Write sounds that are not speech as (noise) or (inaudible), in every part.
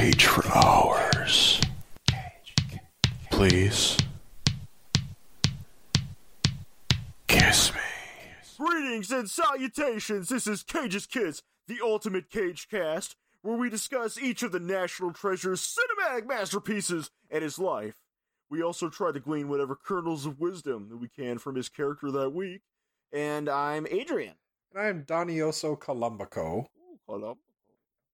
the page for hours. Please. Kiss me. Greetings and salutations. This is Cage's Kids, the ultimate Cage cast, where we discuss each of the National Treasure's cinematic masterpieces and his life. We also try to glean whatever kernels of wisdom that we can from his character that week. And I'm Adrian. And I'm Donioso Columbico. Hold up.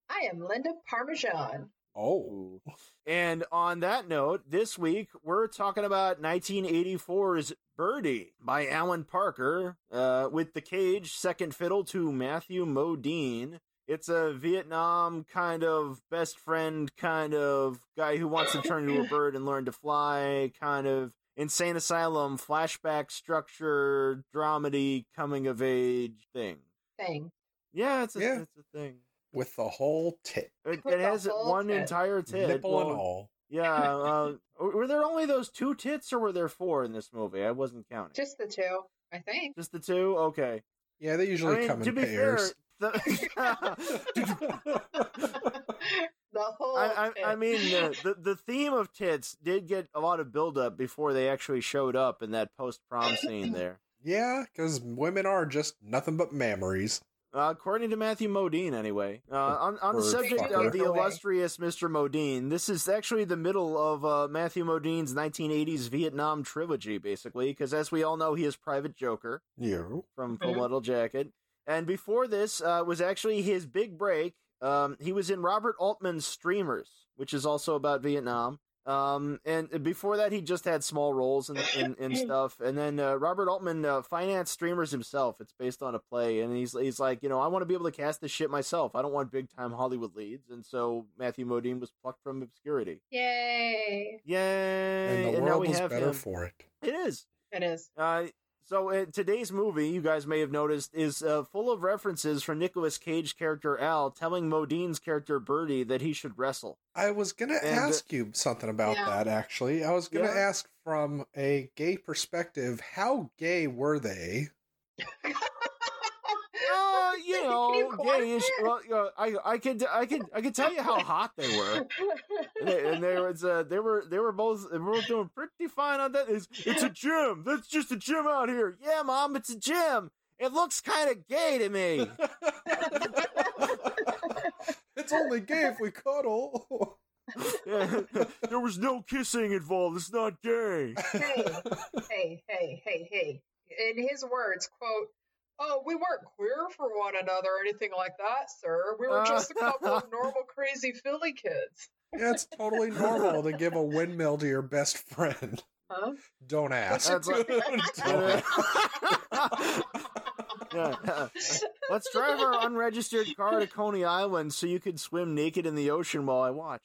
I am Linda Parmesan. Oh. And on that note, this week we're talking about 1984's Birdy by Alan Parker, uh, with the cage second fiddle to Matthew Modine. It's a Vietnam kind of best friend, kind of guy who wants to turn into a bird and learn to fly, kind of insane asylum, flashback structure, dramedy, coming of age thing. Thing. Yeah, it's a, Yeah. it's a thing. With the whole tit. It, it has one tit. entire tit. Nipple and all. Yeah. (laughs) Uh, were there only those two tits, or were there four in this movie? I wasn't counting. Just the two, I think. Just the two. Okay. Yeah, they usually I mean, come to in be pairs. fair, the, (laughs) (laughs) the whole. I. I, I mean, the, the the theme of tits did get a lot of buildup before they actually showed up in that post prom scene (clears throat) there. yeah, because women are just nothing but mammaries. Uh, according to Matthew Modine, anyway. Uh, on on the subject fucker. of the illustrious Mr. Modine, this is actually the middle of uh, Matthew Modine's 1980s Vietnam trilogy, basically, because as we all know, he is Private Joker You. from Full Mhm. Metal Jacket. And before this uh, was actually his big break. Um, he was in Robert Altman's Streamers, which is also about Vietnam. Um, and before that, he just had small roles and and, and (laughs) stuff. And then uh, Robert Altman uh, financed Streamers himself. It's based on a play, and he's he's like, you know, I want to be able to cast this shit myself. I don't want big time Hollywood leads. And so Matthew Modine was plucked from obscurity. Yay! Yay! And the now world we was have better him. for it. It is. It is. Uh, so uh, today's movie, you guys may have noticed, is uh, full of references from Nicolas Cage character Al telling Modine's character Birdy that he should wrestle. I was going to And- ask you something about Yeah. that, actually. I was going to Yeah. ask from a gay perspective, how gay were they? (laughs) (laughs) You know, you gayish. Well, you know, I I could I could I could tell you how hot they were. And, they, and there was uh, they were they were both they were both doing pretty fine on that. It's, it's a gym. That's just a gym out here. Yeah, mom, it's a gym. It looks kind of gay to me. (laughs) it's only gay if we cuddle. Yeah, (laughs) there was no kissing involved. It's not gay. hey, hey, hey, hey, hey. In his words, quote, Oh, we weren't queer for one another or anything like that, sir. We were uh. just a couple of (laughs) normal, crazy Philly kids. yeah, it's totally normal to give a windmill to your best friend. Huh? Don't ask. That's (laughs) like- Don't ask. (laughs) yeah, yeah. Let's drive our unregistered car to Coney Island so you can swim naked in the ocean while I watch.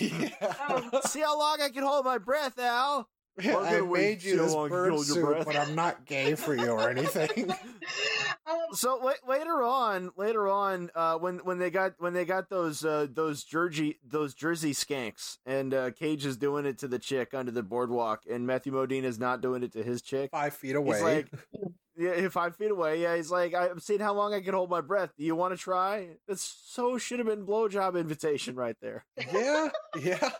Yeah. Um, See how long I can hold my breath, Al. Yeah, Well, (laughs) I made you this long bird hold your soup, but I'm not gay for you or anything. (laughs) (laughs) Um, So la- later on, later on, uh, when when they got when they got those uh, those Jersey those Jersey skanks, and uh, Cage is doing it to the chick under the boardwalk, and Matthew Modine is not doing it to his chick. Five feet away. He's like, yeah, five feet away. Yeah, he's like, I'm seeing how long I can hold my breath. Do you want to try? That's so should have been blowjob invitation right there. yeah, yeah. (laughs)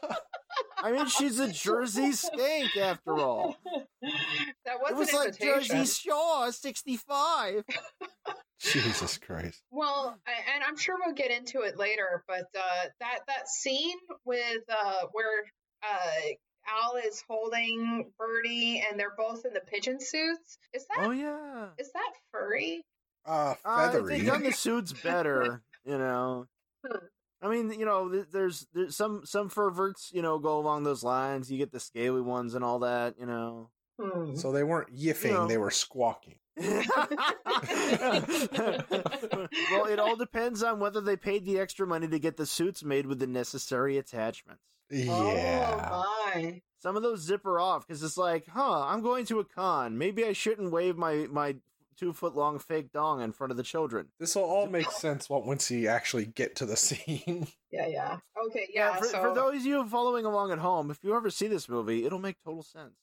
I mean, she's a Jersey skank after all. that It wasn't was like invitation. Jersey Shaw, 65. (laughs) Jesus Christ. Well, I- and I'm sure we'll get into it later, but uh, that that scene with uh, where uh, Al is holding Birdy and they're both in the pigeon suits is that? Oh yeah. Is that furry? Uh, Uh, feathery. they've done the suits better, you know. Hmm. (laughs) I mean, you know, there's there's some some perverts, you know, go along those lines. You get the scaly ones and all that, you know. Hmm. so they weren't yiffing, know. they were squawking. (laughs) (laughs) well, it all depends on whether they paid the extra money to get the suits made with the necessary attachments. Oh yeah. Oh my. Some of those zipper off because it's like, huh, I'm going to a con. Maybe I shouldn't wave my my two foot long fake dong in front of the children. This will all make sense once you actually get to the (laughs) scene. Yeah, yeah. Okay, yeah. for, so for those of you following along at home, if you ever see this movie, it'll make total sense.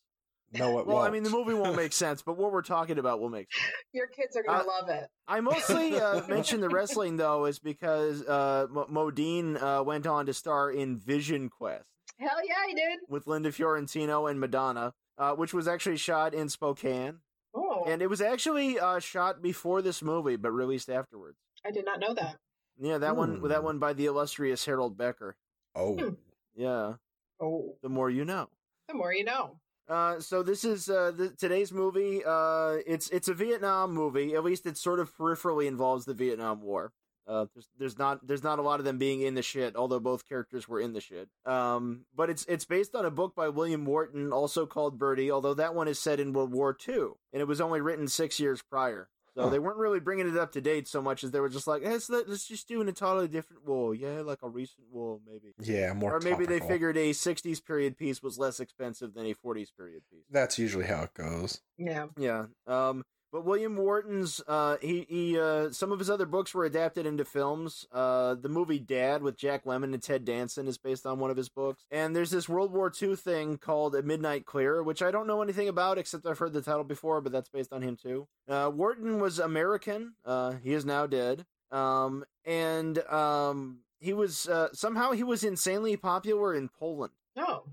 No, it Well, won't. I mean, the movie won't make (laughs) sense, but what we're talking about will make sense. Your kids are gonna Uh, love it. I mostly uh, (laughs) mention the wrestling though, is because uh, Mo- Modine uh, went on to star in Vision Quest Hell yeah, I did. with Linda Fiorentino and Madonna, uh, which was actually shot in Spokane, Oh, and it was actually uh, shot before this movie, but released afterwards. I did not know that. Yeah, that one, Hmm. that one by the illustrious Harold Becker. oh, Yeah, Oh, the more you know. the more you know. Uh, so this is uh, the, today's movie. Uh, it's it's a Vietnam movie. At least it sort of peripherally involves the Vietnam War. Uh, there's, there's not there's not a lot of them being in the shit, although both characters were in the shit. Um, but it's it's based on a book by William Wharton, also called Birdy, although that one is set in World War II, and it was only written six years prior. So Huh. they weren't really bringing it up to date so much as they were just like, hey, let's, let's just do an entirely different war. Yeah, like a recent war, maybe. yeah, more. or maybe they figured a 60s period piece was less expensive than a 40s period piece. That's usually how it goes. Yeah. Yeah. Um, but William Wharton's uh, he he uh, some of his other books were adapted into films. Uh, the movie Dad with Jack Lemmon and Ted Danson is based on one of his books. And there's this World War II thing called A Midnight Clear, which I don't know anything about except I've heard the title before, but that's based on him too. Uh, Wharton was American. Uh, he is now dead. Um, and um, he was uh, somehow he was insanely popular in Poland. No.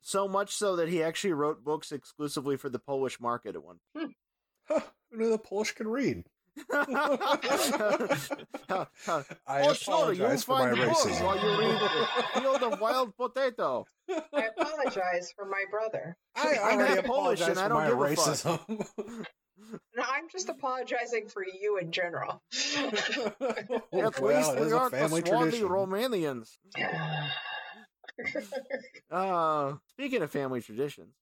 So much so that he actually wrote books exclusively for the Polish market at one Huh, who knew the Polish could read? (laughs) I I oh, sure, you'll apologize for my find the book racism. while you read Field of Wild Potato. I apologize for my brother. I I'm already Polish apologize and I for don't my give a fuck. racism. (laughs) No, I'm just apologizing for you in general. (laughs) At well, least we aren't the family swarthy tradition. Romanians. (sighs) Uh, speaking of family traditions.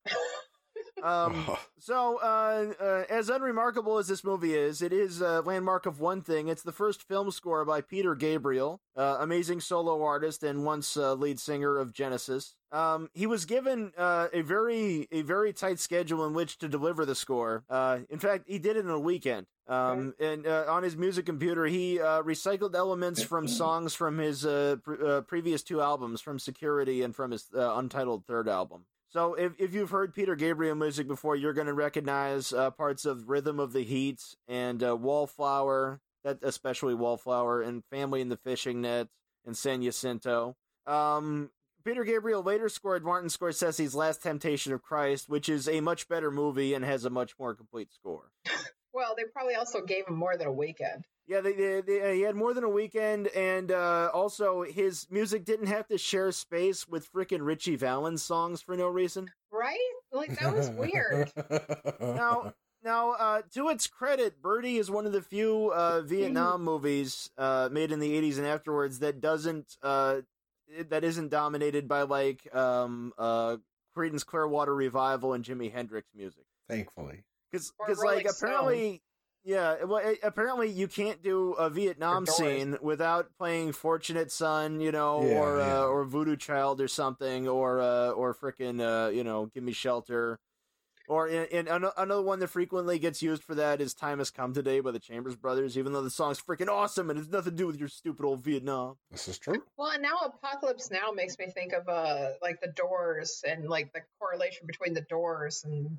Um, (laughs) Oh, So, uh, uh, as unremarkable as this movie is, it is a landmark of one thing. It's the first film score by Peter Gabriel, uh, amazing solo artist and once uh, lead singer of Genesis. Um, he was given uh, a very a very tight schedule in which to deliver the score. Uh, in fact, he did it in a weekend. Um, and uh, on his music computer, he uh, recycled elements from (clears throat) songs from his uh, pre- uh, previous two albums, from Security and from his uh, untitled third album. So if, if you've heard Peter Gabriel music before, you're going to recognize uh, parts of Rhythm of the Heat and uh, Wallflower, that especially Wallflower, and Family and the Fishing Net and San Jacinto. Um, Peter Gabriel later scored Martin Scorsese's Last Temptation of Christ, which is a much better movie and has a much more complete score. well, they probably also gave him more than a weekend. Yeah, they, they, they, uh, he had more than a weekend, and uh, also his music didn't have to share space with frickin' Ritchie Valens songs for no reason. Right? Like, that was weird. (laughs) Now, now, uh, to its credit, Birdy is one of the few uh, Vietnam movies uh, made in the '80s and afterwards that doesn't uh, that isn't dominated by like um, uh, Creedence Clearwater Revival and Jimi Hendrix music. Thankfully. Because, Or like, Rolling apparently, yeah, well, it- apparently you can't do a Vietnam scene without playing "Fortunate Son," you know, Yeah, or yeah. Uh, or "Voodoo Child" or something, or uh, or frickin' uh, you know, "Give Me Shelter." Or in, in another one that frequently gets used for that is "Time Has Come Today" by the Chambers Brothers, even though the song's freaking awesome and it's nothing to do with your stupid old Vietnam. This is true. Well, and now Apocalypse Now makes me think of uh like the Doors and like the correlation between the Doors and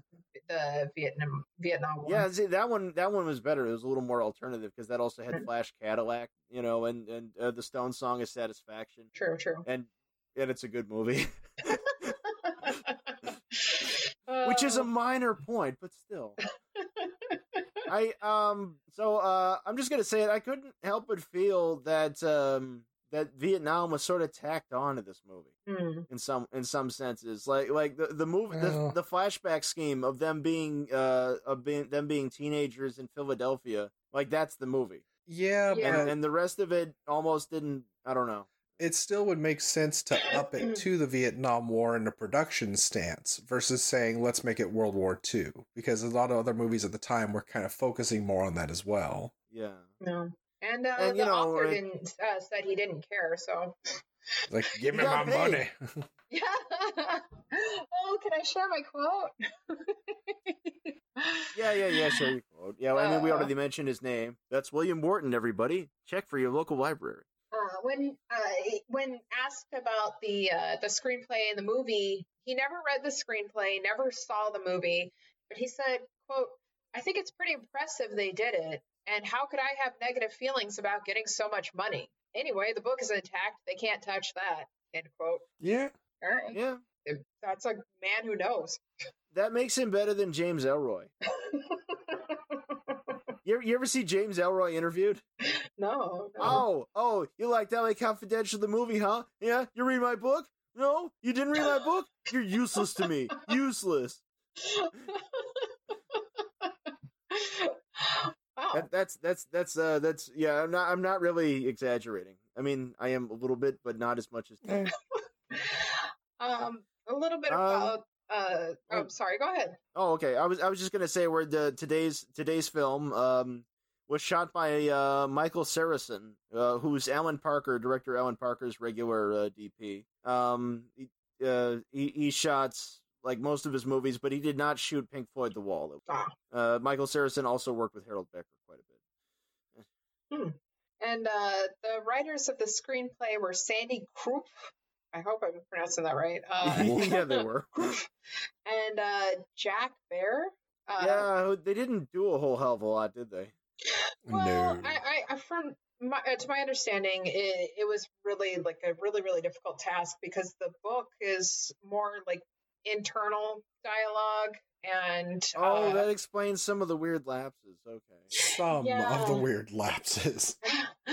the Vietnam Vietnam War. Yeah, see, that one that one was better. It was a little more alternative because that also had Mhm. Flash Cadillac, you know, and and uh, the Stone song is Satisfaction. True, true. and and it's a good movie, (laughs) which is a Oh. minor point, but still. (laughs) I um so uh I'm just gonna say it. I couldn't help but feel that um that Vietnam was sort of tacked on to this movie Hmm. in some in some senses. Like like the the movie Well- the, the flashback scheme of them being uh of being them being teenagers in Philadelphia. Like that's the movie, Yeah, Yeah. and and the rest of it almost didn't. I don't know. It still would make sense to up it (clears throat) to the Vietnam War in a production stance versus saying let's make it World War II because a lot of other movies at the time were kind of focusing more on that as well. Yeah. No. And, uh, And, the know, author uh, didn't uh, said he didn't care. So Like, give (laughs) me my paid. money. (laughs) (laughs) yeah. oh, can I share my quote? Yeah, yeah, yeah, sure. you quote. Yeah, I mean, we Uh. already mentioned his name. That's William Wharton, everybody. Check for your local library. Uh, when uh, when asked about the uh, the screenplay in the movie, he never read the screenplay, never saw the movie, but he said, "quote I think it's pretty impressive they did it, and how could I have negative feelings about getting so much money? Anyway, the book is intact; they can't touch that." End quote. Yeah. All right, Yeah, that's a man who knows. that makes him better than James Ellroy. (laughs) You ever, you ever see James Ellroy interviewed? (laughs) no, no. Oh, oh, you liked LA Confidential, the movie, huh? Yeah, you read my book? No, you didn't read my book? You're useless to me. (laughs) Useless. wow. That, that's that's that's uh that's yeah. I'm not I'm not really exaggerating. I mean, I am a little bit, but not as much as. (laughs) Um, a little bit Um, about. Uh, oh, oh. sorry. Go ahead. Oh, okay. I was I was just gonna say where the today's today's film um was shot by uh Michael Seresin, uh, who's Alan Parker, director Alan Parker's regular uh, DP. Um, he, uh, he he shot like most of his movies, but he did not shoot Pink Floyd The Wall. Ah. Uh, Michael Seresin also worked with Harold Becker quite a bit. And uh, the writers of the screenplay were Sandy Kroopf. I hope I'm pronouncing that right. (laughs) Uh, yeah, they were. (laughs) and uh, Jack Behr. Uh, yeah, they didn't do a whole hell of a lot, did they? Well, no. I, I, I from my, uh, to my understanding, it, it was really like a really, really difficult task because the book is more like internal dialogue and Oh, uh, that explains some of the weird lapses. Okay. Some Yeah. of the weird lapses. (laughs)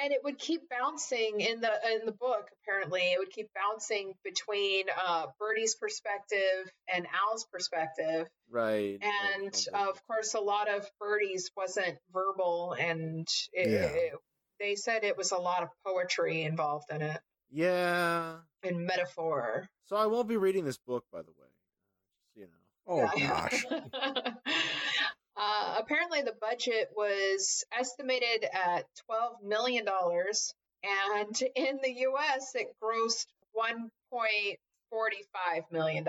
and it would keep bouncing in the in the book apparently it would keep bouncing between uh birdy's perspective and al's perspective Right. and right. of course a lot of birdy's wasn't verbal and it, Yeah. it- they said it was a lot of poetry involved in it Yeah. and metaphor So I won't be reading this book, by the way. You know. Oh Yeah. gosh. (laughs) uh, apparently, the budget was estimated at $12 million, and in the US, it grossed $1.45 million.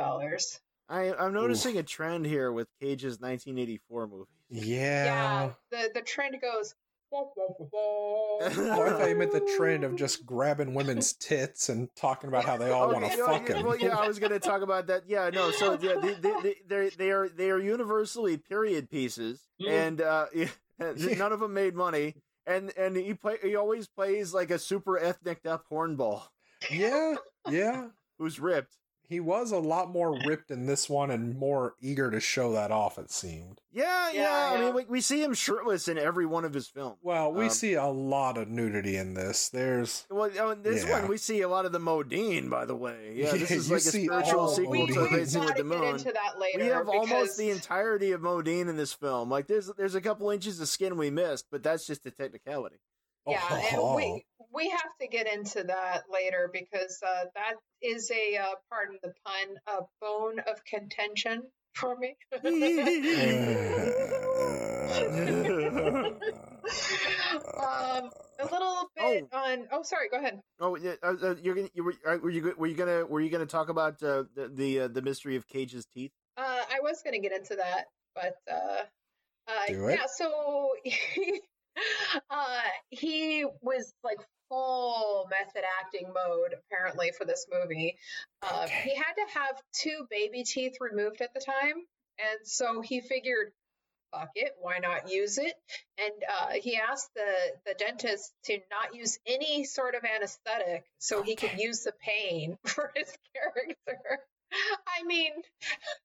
I, I'm noticing a trend here with Cage's 1984 movies. Yeah. Yeah. the, the trend goes. "Wah, wah, wah, Oh, wah." I thought you meant the trend of just grabbing women's tits and talking about how they all want to no, fuck yeah, him. Well, yeah, I was going to talk about that. Yeah, no. So yeah, they, they, they, they're they are they are universally period pieces, Mm. and uh, (laughs) none of them made money. And and he play he always plays like a super ethnic up hornball yeah, yeah. who's ripped. He was a lot more ripped in this one and more eager to show that off, it seemed. Yeah, yeah. Yeah, I mean, we, we see him shirtless in every one of his films. Well, we Um, see a lot of nudity in this. There's Well, in this Yeah. one we see a lot of the Modine, by the way. Yeah, (laughs) this Yeah, is you like a see spiritual all sequel we, to Modine. we with the get Moon. into that later. We have because... almost the entirety of Modine in this film. Like there's there's a couple inches of skin we missed, but that's just a technicality. Yeah, Oh. and we we have to get into that later because uh, that is a uh, pardon the pun, a bone of contention for me. (laughs) um, a little bit on. Oh, sorry. Go ahead. Oh, yeah, uh, uh, you're gonna you were, uh, were you were you gonna were you gonna talk about uh, the the, uh, the mystery of Cage's teeth? Uh, I was going to get into that, but uh, uh, yeah. So he, (laughs) uh, he was like full method acting mode apparently for this movie. Uh, Okay. He had to have two baby teeth removed at the time, and so he figured. Fuck it, why not use it? And uh, he asked the, the dentist to not use any sort of anesthetic so he could use the pain (laughs) for his character. I mean,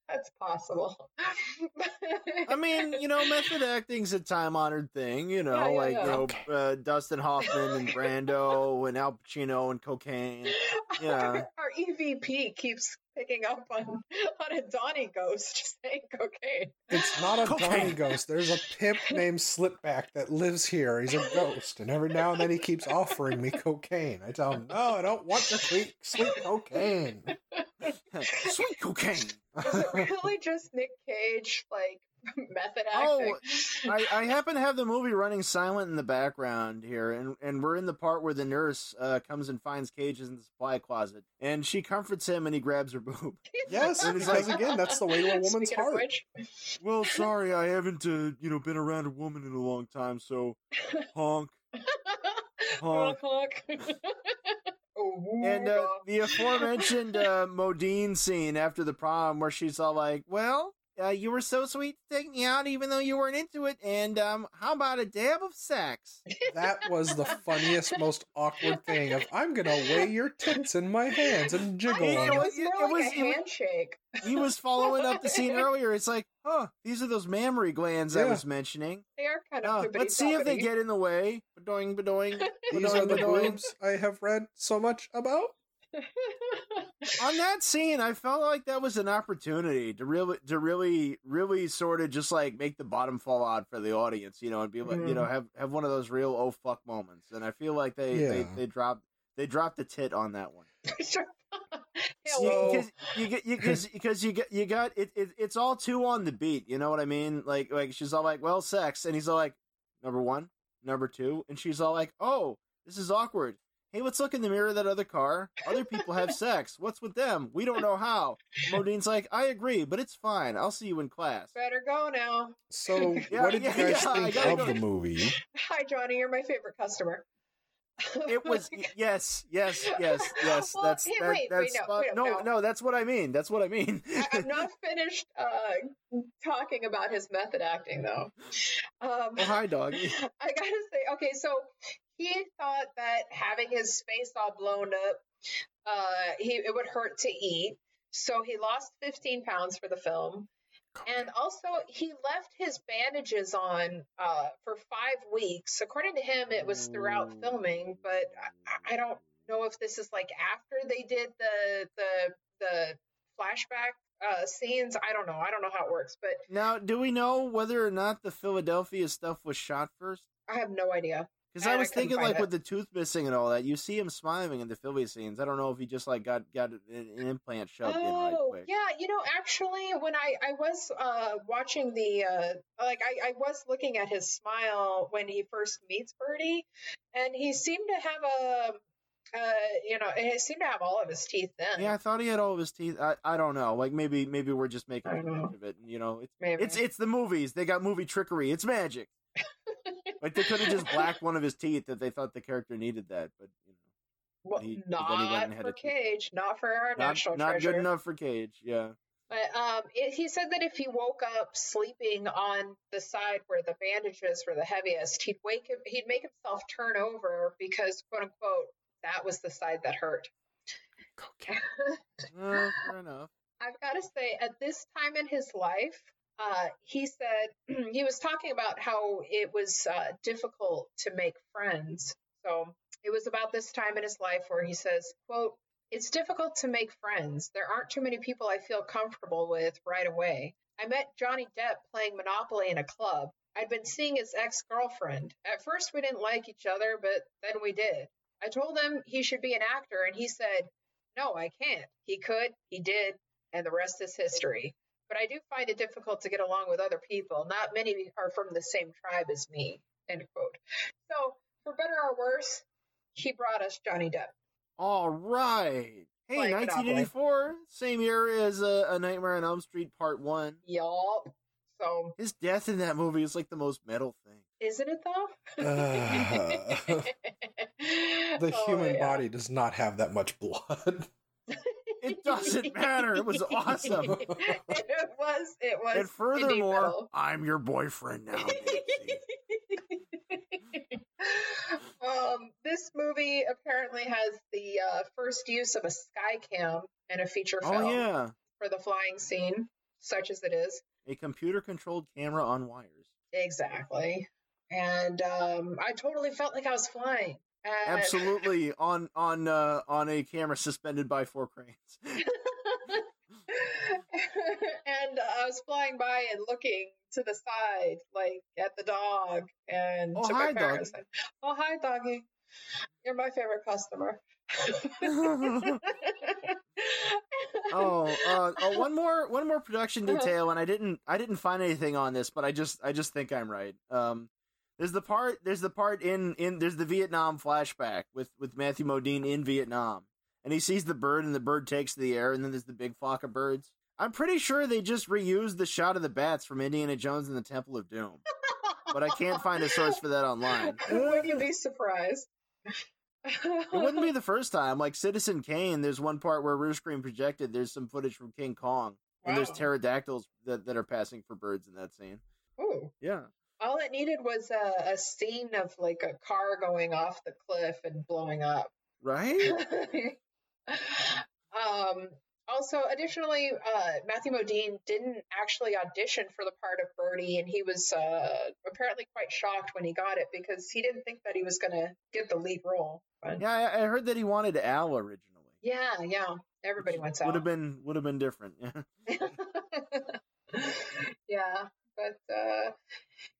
that's possible. (laughs) I mean, you know, method acting's a time honored thing. You know, Yeah, yeah, like yeah. you know, Okay. uh, Dustin Hoffman and Brando and Al Pacino and cocaine. (laughs) Yeah. our, our EVP keeps picking up on on a Donnie ghost (laughs) saying cocaine. It's not a Cocaine. Donnie ghost. There's a pimp (laughs) named Slipback that lives here. He's a ghost, and every now and then he keeps offering me cocaine. I tell him, "No, I don't want the sweet, sweet cocaine." (laughs) Sweet cocaine. Is it really just Nick Cage like (laughs) method Oh. I, I happen to have the movie running silent in the background here, and, and we're in the part where the nurse uh, comes and finds Cages in the supply closet, and she comforts him, and he grabs her (laughs) boob. yes, And it's because like- again, that's the way to a (laughs) woman's Speaking heart. which, Well, sorry, I haven't uh, you know been around a woman in a long time, so honk. Honk. honk. oh, And uh, the aforementioned uh, Modine scene after the prom, where she's all like, "Well, uh, you were so sweet to take me out, even though you weren't into it. And um, how about a dab of sex?" That was the funniest, most awkward thing of I'm gonna weigh your tits in my hands and jiggle It it them. was- was more it like was- a was- handshake. He was following up the scene (laughs) earlier. It's like, "Huh, these are those mammary glands I was mentioning." They are kind of. let's see if they get in the way. Badoing, badoing, (laughs) These are the badoing, badoing. boobs I have read so much about. On that scene, I felt like that was an opportunity to really, to really, really sort of just like make the bottom fall out for the audience, you know, and be like, you know, mm. have have one of those real oh fuck moments. And I feel like they they, Yeah. they dropped they dropped the tit on that one. (laughs) Hello. Because you get you because because (laughs) you get you got it, it it's all too on the beat. You know what I mean? Like like she's all like, well, sex, and he's all like, number one, number two, and she's all like, oh, this is awkward. Hey, let's look in the mirror of that other car. Other people have (laughs) sex. What's with them? We don't know how. Modine's like, I agree, but it's fine. I'll see you in class. Better go now. So, Yeah, (laughs) what did yeah, you guys yeah, think of go. the movie? Hi, Johnny. You're my favorite customer. It (laughs) was yes, yes, yes, yes. Well, that's hey, that, wait, that's wait, no, spot- wait, no, no. no, that's what I mean. That's what I mean. I, I'm not finished uh, talking about his method acting, though. Um, oh, hi, dog. I gotta say, okay, so he thought that having his face all blown up, uh, he it would hurt to eat. So he lost 15 pounds for the film. And also, he left his bandages on uh, for five weeks. According to him, it was throughout filming, but I, I don't know if this is like after they did the the the flashback uh, scenes. I don't know. I don't know how it works, but Now, do we know whether or not the Philadelphia stuff was shot first? I have no idea. Because I I- I was thinking, like it. with the tooth missing and all that, you see him smiling in the Philly scenes. I don't know if he just like got got an, an implant shoved in right Oh, quick. yeah. You know, actually, when I I was uh, watching the uh, like I, I was looking at his smile when he first meets Birdy, and he seemed to have a. Uh, you know, he seemed to have all of his teeth then. Yeah, I thought he had all of his teeth. I, I don't know. Like maybe maybe we're just making I too don't much know. of it. You know, it's Maybe. it's it's the movies. They got movie trickery. It's magic. Like they could have just blacked one of his teeth if they thought the character needed that. But you know, well, he- but he went not for. Cage, not for our not, national not treasure. good enough for Cage. Yeah. But um, it, he said that if he woke up sleeping on the side where the bandages were the heaviest, he'd wake him, he'd make himself turn over because, quote unquote, that was the side that hurt. Well, fair enough. (laughs) I've got to say, at this time in his life, uh, he said (clears throat) he was talking about how it was uh, difficult to make friends. So it was about this time in his life where he says, "quote It's difficult to make friends. There aren't too many people I feel comfortable with right away. I met Johnny Depp playing Monopoly in a club. I'd been seeing his ex girlfriend. At first, we didn't like each other, but then we did. I told him he should be an actor, and he said, No, I can't. He could, he did, and the rest is history. But I do find it difficult to get along with other people. Not many are from the same tribe as me. End quote. So, for better or worse, he brought us Johnny Depp. All right. Hey, Like 1984, same year as uh, A Nightmare on Elm Street Part One. Yup. So, His death in that movie is like the most metal thing. isn't it though? Uh, (laughs) the Oh, human yeah. body does not have that much blood. (laughs) It doesn't matter. It was awesome. (laughs) it was. It was. And furthermore. I'm your boyfriend now. (laughs) Um, this movie apparently has the uh, first use of a sky cam in a feature film oh yeah, for the flying scene, such as it is. a computer-controlled camera on wires. Exactly. And um, I totally felt like I was flying. Absolutely on on uh, on a camera suspended by four cranes. (laughs) (laughs) and I was flying by and looking to the side, like at the dog, and Oh, to hi, my parents. and, oh, hi, doggy. You're my favorite customer. (laughs) oh, uh, oh, one more one more production detail, and I didn't I didn't find anything on this, but I just I just think I'm right. Um, there's the part there's the part in in there's the Vietnam flashback with with Matthew Modine in Vietnam, and he sees the bird, and the bird takes to the air, and then there's the big flock of birds. I'm pretty sure they just reused the shot of the bats from Indiana Jones and the Temple of Doom, but I can't find a source for that online. (laughs) Would you be surprised? It wouldn't be the first time. Like Citizen Kane, there's one part where rear screen projected. There's some footage from King Kong, and there's pterodactyls that, that are passing for birds in that scene. Oh, Yeah, All it needed was a, a scene of like a car going off the cliff and blowing up. right. (laughs) um, also, additionally, uh, Matthew Modine didn't actually audition for the part of Birdy, and he was uh, apparently quite shocked when he got it because he didn't think that he was going to get the lead role. But Yeah, I, I heard that he wanted Al originally. yeah, yeah, everybody wants Al. Would have been would have been different. Yeah. (laughs) yeah, but uh,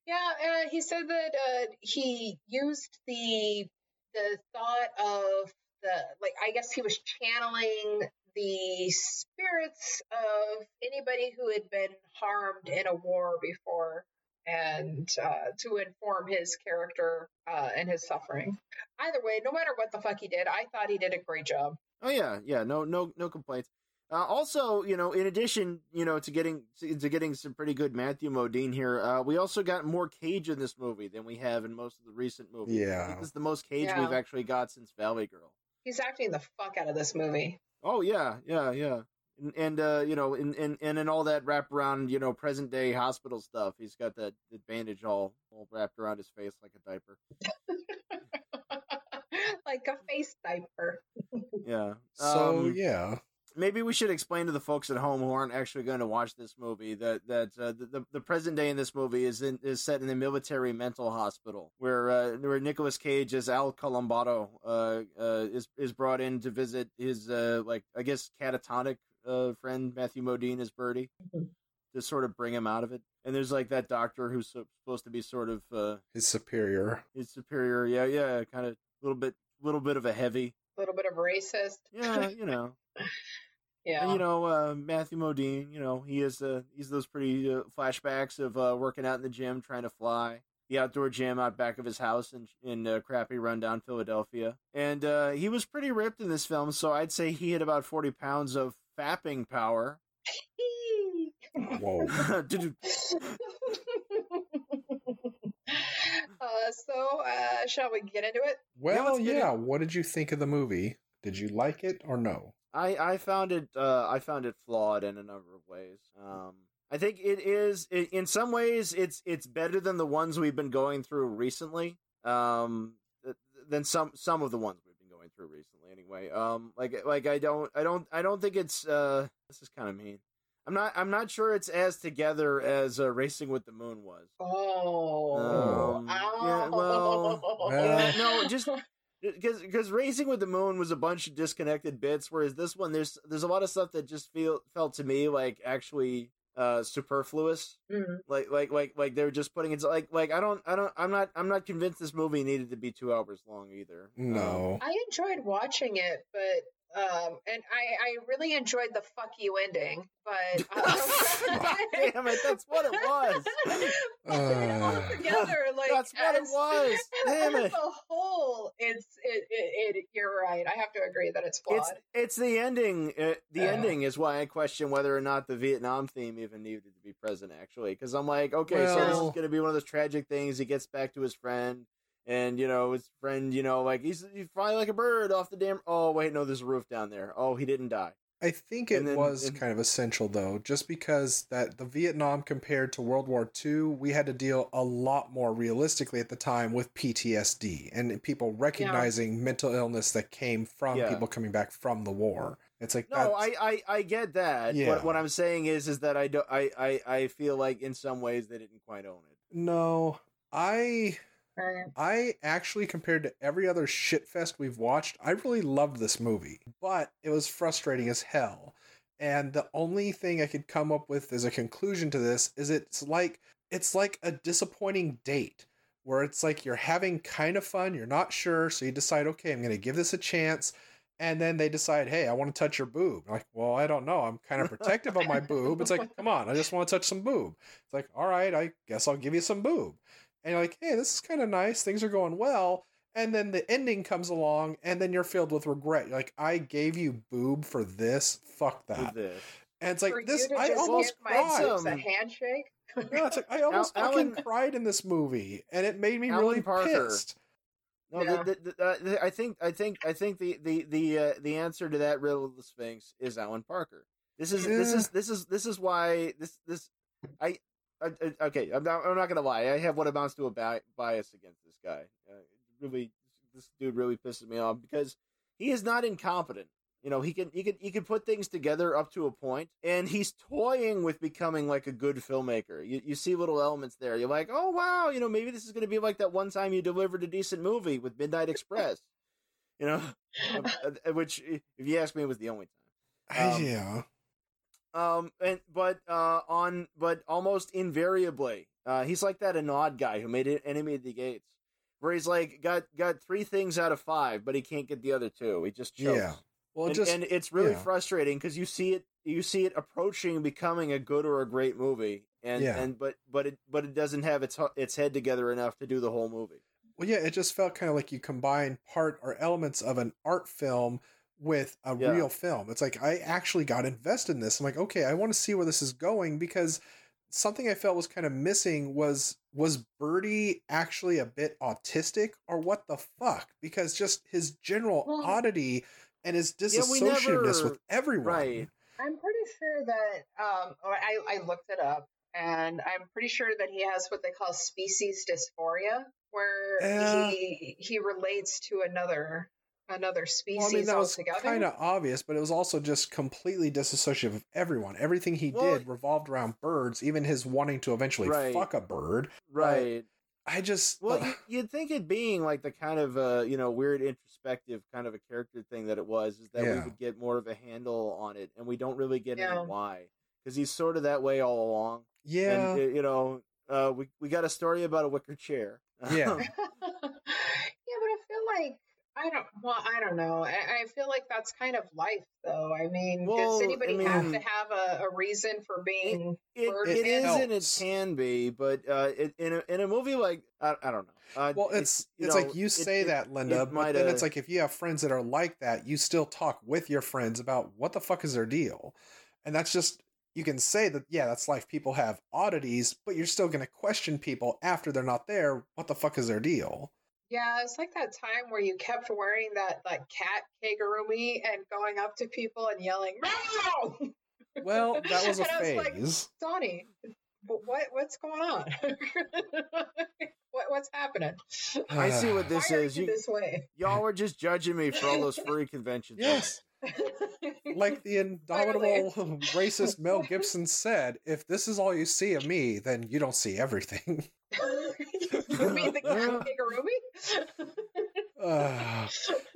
yeah, uh, he said that uh, he used the the thought of the like. I guess he was channeling the spirits of anybody who had been harmed in a war before. And uh, to inform his character uh, and his suffering. Either way, no matter what the fuck he did, I thought he did a great job. Oh yeah, yeah, no, no, no complaints. Uh, also, you know, in addition, you know, to getting to getting some pretty good Matthew Modine here, uh, we also got more Cage in this movie than we have in most of the recent movies. Yeah. think this is the most Cage Yeah. we've actually got since Valley Girl. He's acting the fuck out of this movie. Oh yeah, yeah, yeah, and, and uh, you know, and, and and in all that wraparound, you know, present day hospital stuff, he's got that, that bandage all all wrapped around his face like a diaper. (laughs) like a face diaper. Yeah. So Um, yeah, maybe we should explain to the folks at home who aren't actually going to watch this movie that that uh, the, the the present day in this movie is in, is set in a military mental hospital where uh, where Nicolas Cage as Al Columbato uh, uh, is is brought in to visit his uh, like I guess catatonic uh, friend Matthew Modine as Birdy Mhm. to sort of bring him out of it. And there's like that doctor who's supposed to be sort of uh, his superior. his superior. Yeah, yeah, kind of a little bit little bit of a heavy. A little bit of racist. Yeah, you know. Yeah. (laughs) And you know, uh, Matthew Modine, you know, he is uh, he's those pretty uh, flashbacks of uh, working out in the gym, trying to fly. The outdoor gym out back of his house in in uh, crappy rundown Philadelphia, and uh, he was pretty ripped in this film. So I'd say he had about forty pounds of fapping power. Whoa. (laughs) Dude, (laughs) uh, so, uh, shall we get into it? Well, yeah. What did you think of the movie? Did you like it or no? I I found it uh, I found it flawed in a number of ways. Um, I think it is i in some ways it's it's better than the ones we've been going through recently. Um, than some some of the ones we've been going through recently. Anyway, um, like like I don't I don't I don't think it's uh this is kind of mean. I'm not I'm not sure it's as together as uh, Racing with the Moon was. Oh. Um, yeah, well, (laughs) Ow. well, no, just (laughs) because because Racing with the Moon was a bunch of disconnected bits, whereas this one there's there's a lot of stuff that just feel felt to me like actually uh superfluous Mm. like like like like they were just putting it like like i don't i don't i'm not i'm not convinced this movie needed to be two hours long either Um, No. I enjoyed watching it, but um, and I, I really enjoyed the fuck you ending, but (laughs) um, (laughs) damn it that's what it was (laughs) but all Uh, together, like that's what it as- was damn as it a whole, it's it, it, it. You're right. I have to agree that it's flawed. it's it's the ending uh, the Yeah. ending is why i question whether or not the vietnam theme even needed to be present actually because i'm like okay so this is going to be one of those tragic things he gets back to his friend and you know his friend you know like he's he's flying like a bird off the damn oh wait no there's a roof down there oh he didn't die I think it then- was and- kind of essential though, just because that the Vietnam compared to World War II, we had to deal a lot more realistically at the time with PTSD and people recognizing mental illness that came from Yeah. people coming back from the war. It's like no I, I i get that Yeah. but what i'm saying is is that i don't I, I i feel like in some ways they didn't quite own it no, I Right. I actually, compared to every other shitfest we've watched, I really loved this movie, but it was frustrating as hell. And the only thing I could come up with as a conclusion to this is it's like it's like a disappointing date where it's like you're having kind of fun, you're not sure, so you decide, okay, I'm going to give this a chance. And then they decide, hey, I want to touch your boob. I'm like, well, I don't know. I'm kind of protective of my boob. It's like, come on, I just want to touch some boob. It's like, all right, I guess I'll give you some boob and you're like, hey, this is kind of nice. Things are going well. And then the ending comes along, and then you're filled with regret. You're like, I gave you boob for this. Fuck that. this And it's like For this. I almost give my cried. a handshake. Yeah, it's like I (laughs) almost Alan- fucking cried in this movie, and it made me Alan really Parker. pissed. No, Yeah. the, the, the, uh, the- I think I think I think the the the uh, the answer to that riddle of the Sphinx is Alan Parker. This is this is this is this is why this this I, I, I okay I'm not I'm not gonna lie I have what amounts to a bi- bias against this guy. Uh, really, this dude really pisses me off because he is not incompetent. You know, he can he can he can put things together up to a point, and he's toying with becoming like a good filmmaker. You you see little elements there. You're like, oh wow, you know, maybe this is going to be like that one time you delivered a decent movie with Midnight Express. You know, (laughs) (laughs) Uh, which if you ask me, was the only time. Um, yeah. Um, and but uh, on but almost invariably, uh, he's like that Annaud guy who made it Enemy of the Gates, where he's like got got three things out of five, but he can't get the other two. He just chokes. Yeah. Well, and, just and it's really yeah. frustrating because you see it you see it approaching becoming a good or a great movie, and Yeah. and but but it but it doesn't have its its head together enough to do the whole movie. Well, yeah, it just felt kind of like you combine part or elements of an art film with a Yeah. real film. It's like I actually got invested in this. I'm like, okay, I want to see where this is going because something I felt was kind of missing was was Birdy actually a bit autistic or what the fuck? Because just his general Well- oddity and his Yeah, disassociativeness never- with everyone. Right. I'm pretty sure that um, I, I looked it up, and I'm pretty sure that he has what they call species dysphoria, where Yeah. he he relates to another another species Well, I mean, that was altogether. kind of obvious, but it was also just completely disassociative of everyone. Everything he Well- did revolved around birds, even his wanting to eventually Right. fuck a bird. Right. I just Well, you, you'd think it being like the kind of uh, you know weird introspective kind of a character thing that it was is that we would get more of a handle on it, and we don't really get Yeah. any why because he's sort of that way all along. yeah, and uh, you know, uh, we we got a story about a wicker chair. Yeah. (laughs) (laughs) yeah, but I feel like I don't. Well, I don't know. I, I feel like that's kind of life, though. I mean, Well, does I anybody have to have a, a reason for being? it, Bird it is and it can be, but uh, it, in a in a movie like I, I don't know. Uh, well, it's you it's know, like you say it- that, Linda, it but then uh, it's like if you have friends that are like that, you still talk with your friends about what the fuck is their deal, and that's just you can say that yeah, that's life. People have oddities, but you're still going to question people after they're not there. What the fuck is their deal? Yeah, it's like that time where you kept wearing that like cat kigurumi and going up to people and yelling "Meow!" Well, that was (laughs) a And I was like, phase. Donnie, what what's going on? (laughs) what what's happening? I see what this Why are is. you You this way? y'all were just judging me for all those furry (laughs) conventions. yes, like the (laughs) indomitable (laughs) racist Mel Gibson (laughs) said, if this is all you see of me, then you don't see everything. you mean the? Ah,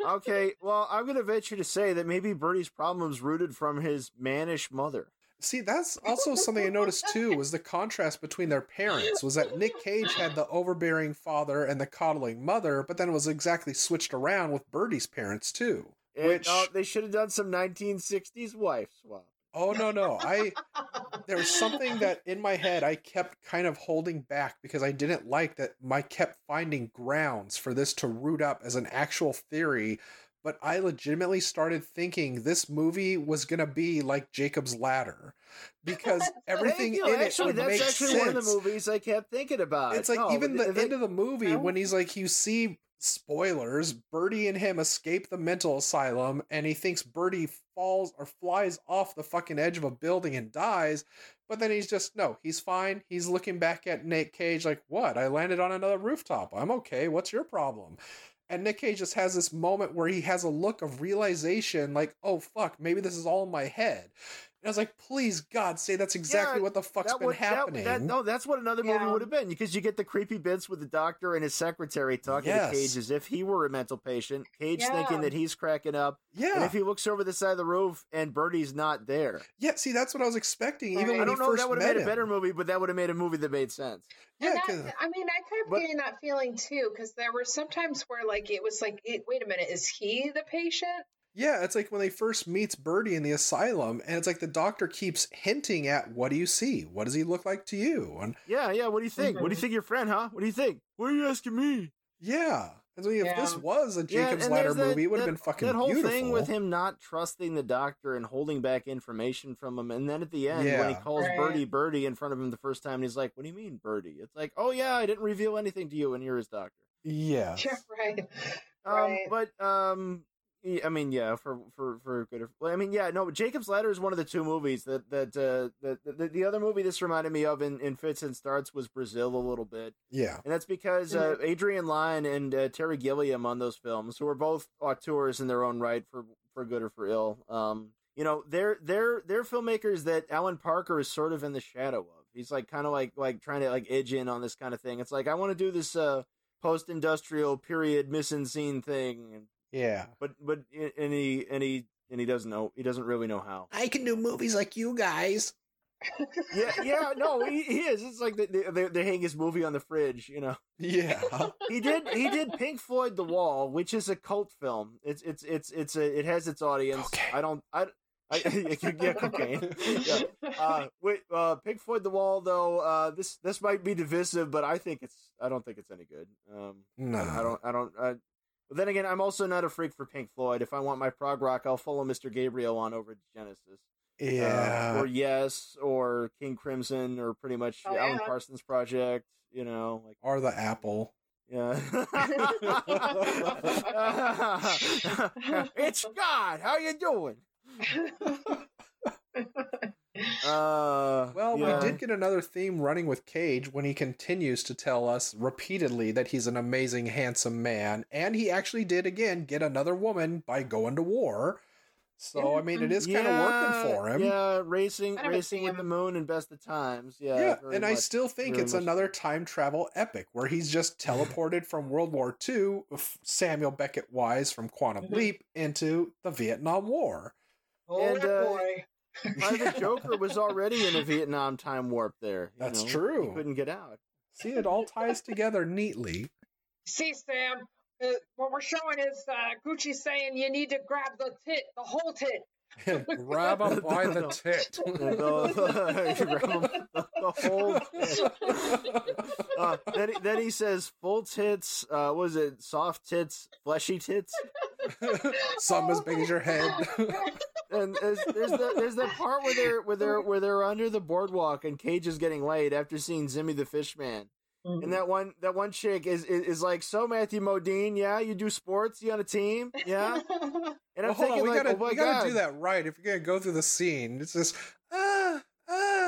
Okay, well, I'm going to venture to say that maybe Birdy's problems rooted from his mannish mother. see, that's also something I noticed too. Was the contrast between their parents? Was that Nick Cage had the overbearing father and the coddling mother, but then it was exactly switched around with Birdy's parents too. And, Which- uh, they should have done some 1960s wife swap. Oh no, no, I (laughs) there was something that in my head I kept kind of holding back because I didn't like that My kept finding grounds for this to root up as an actual theory. But I legitimately started thinking this movie was gonna be like Jacob's Ladder because (laughs) everything Thank you. in actually, it would that's make actually sense. one of the movies I kept thinking about. It's like No, even the they- end of the movie I when he's like, you see spoilers, Birdy and him escape the mental asylum, and he thinks Birdy falls or flies off the fucking edge of a building and dies. But then he's just no, he's fine. He's looking back at Nick Cage like, "What? I landed on another rooftop. I'm okay. What's your problem?" And Nick Cage just has this moment where he has a look of realization, like, "Oh fuck, maybe this is all in my head." And I was like, "Please, God, say that's exactly Yeah, what the fuck's that been would, happening." That, no, that's what another movie would have been because you get the creepy bits with the doctor and his secretary talking Yes. to Cage as if he were a mental patient. Cage thinking that he's cracking up, and if he looks over the side of the roof and Birdy's not there, yeah. See, that's what I was expecting. Even when I don't he know if first that would have met made a better movie, but that would have made a movie that made sense. Yeah, that, I mean, I kept But- getting that feeling too, because there were some times where, like, it was like, it, wait a minute, is he the patient? Yeah, it's like when they first meets Birdy in the asylum, and it's like the doctor keeps hinting at, "What do you see? What does he look like to you?" And Yeah, yeah. What do you think? What do you Mhm. think, your friend? Huh? What do you think? What are you asking me? yeah, and so if this was a Jacob's and Ladder there's that- movie, it would have been fucking that whole beautiful. thing with him not trusting the doctor and holding back information from him, and then at the end when he calls Right. Birdy Birdy in front of him the first time, and he's like, "What do you mean, Birdy?" It's like, "Oh yeah, I didn't reveal anything to you, and you're his doctor." Yeah. Yeah, (laughs) right. Um, Right. but um, yeah, I mean, yeah, for for for good. Well, I mean, yeah, no. Jacob's Ladder is one of the two movies that that uh, that the, the other movie this reminded me of in, in fits and starts was Brazil a little bit, Yeah. and that's because uh, Adrian Lyne and uh, Terry Gilliam on those films, who are both auteurs in their own right for for good or for ill. Um, you know, they're they're they're filmmakers that Alan Parker is sort of in the shadow of. He's like kind of like like trying to like edge in on this kind of thing. It's like I want to do this uh post industrial period missing scene thing, and Yeah. but but and he and he and he doesn't know he doesn't really know how. I can do movies like you guys. Yeah, yeah, no, he, he is. It's like they, they they hang his movie on the fridge, you know. Yeah. (laughs) He did he did Pink Floyd The Wall, which is a cult film. It's it's it's it's a it has its audience. Cocaine. I don't I. I, (laughs) yeah, cocaine. Yeah. Uh, wait, uh, Pink Floyd The Wall, though. Uh, this this might be divisive, but I think it's. I don't think it's any good. Um, no. I don't. I don't. I, but then again, I'm also not a freak for Pink Floyd. If I want my prog rock, I'll follow Mr. Gabriel on over to Genesis. Yeah. Uh, or Yes, or King Crimson, or pretty much Oh, Alan yeah. Parsons Project. You know, like or the apple. yeah. (laughs) (laughs) it's God. How you doing? (laughs) Uh, Well, yeah. we did get another theme running with Cage when he continues to tell us repeatedly that he's an amazing, handsome man, and he actually did again get another woman by going to war. So I mean, it is kind of working for him. Yeah, racing, Kind of a racing with the moon and best of times. Yeah, Yeah, very and I still think it's much another time travel epic where he's just teleported from World War II, Samuel Beckett wise from Quantum Mhm. Leap, into the Vietnam War. oh And, uh, boy. Private (laughs) Joker was already in a Vietnam time warp there. you That's know? true. He couldn't get out. See, it all ties together neatly. See, Sam, uh, what we're showing is uh, Gucci saying you need to grab the tit, the whole tit. (laughs) Grab him by the (laughs) tit. The, the, the, the whole. Uh, then, he- then he says full tits. Uh, was it soft tits, fleshy tits? Some as big as your head. And there's, there's that there's that part where they're where they're where they're under the boardwalk and Cage is getting laid after seeing Zimmy the Fishman. And mm-hmm. that one that one chick is, is is like, so Matthew Modine, yeah, you do sports, you on a team, yeah. (laughs) And I'm Well, hold on, thinking we like, gotta oh my we gotta god, do that right. If you're gonna go through the scene, it's just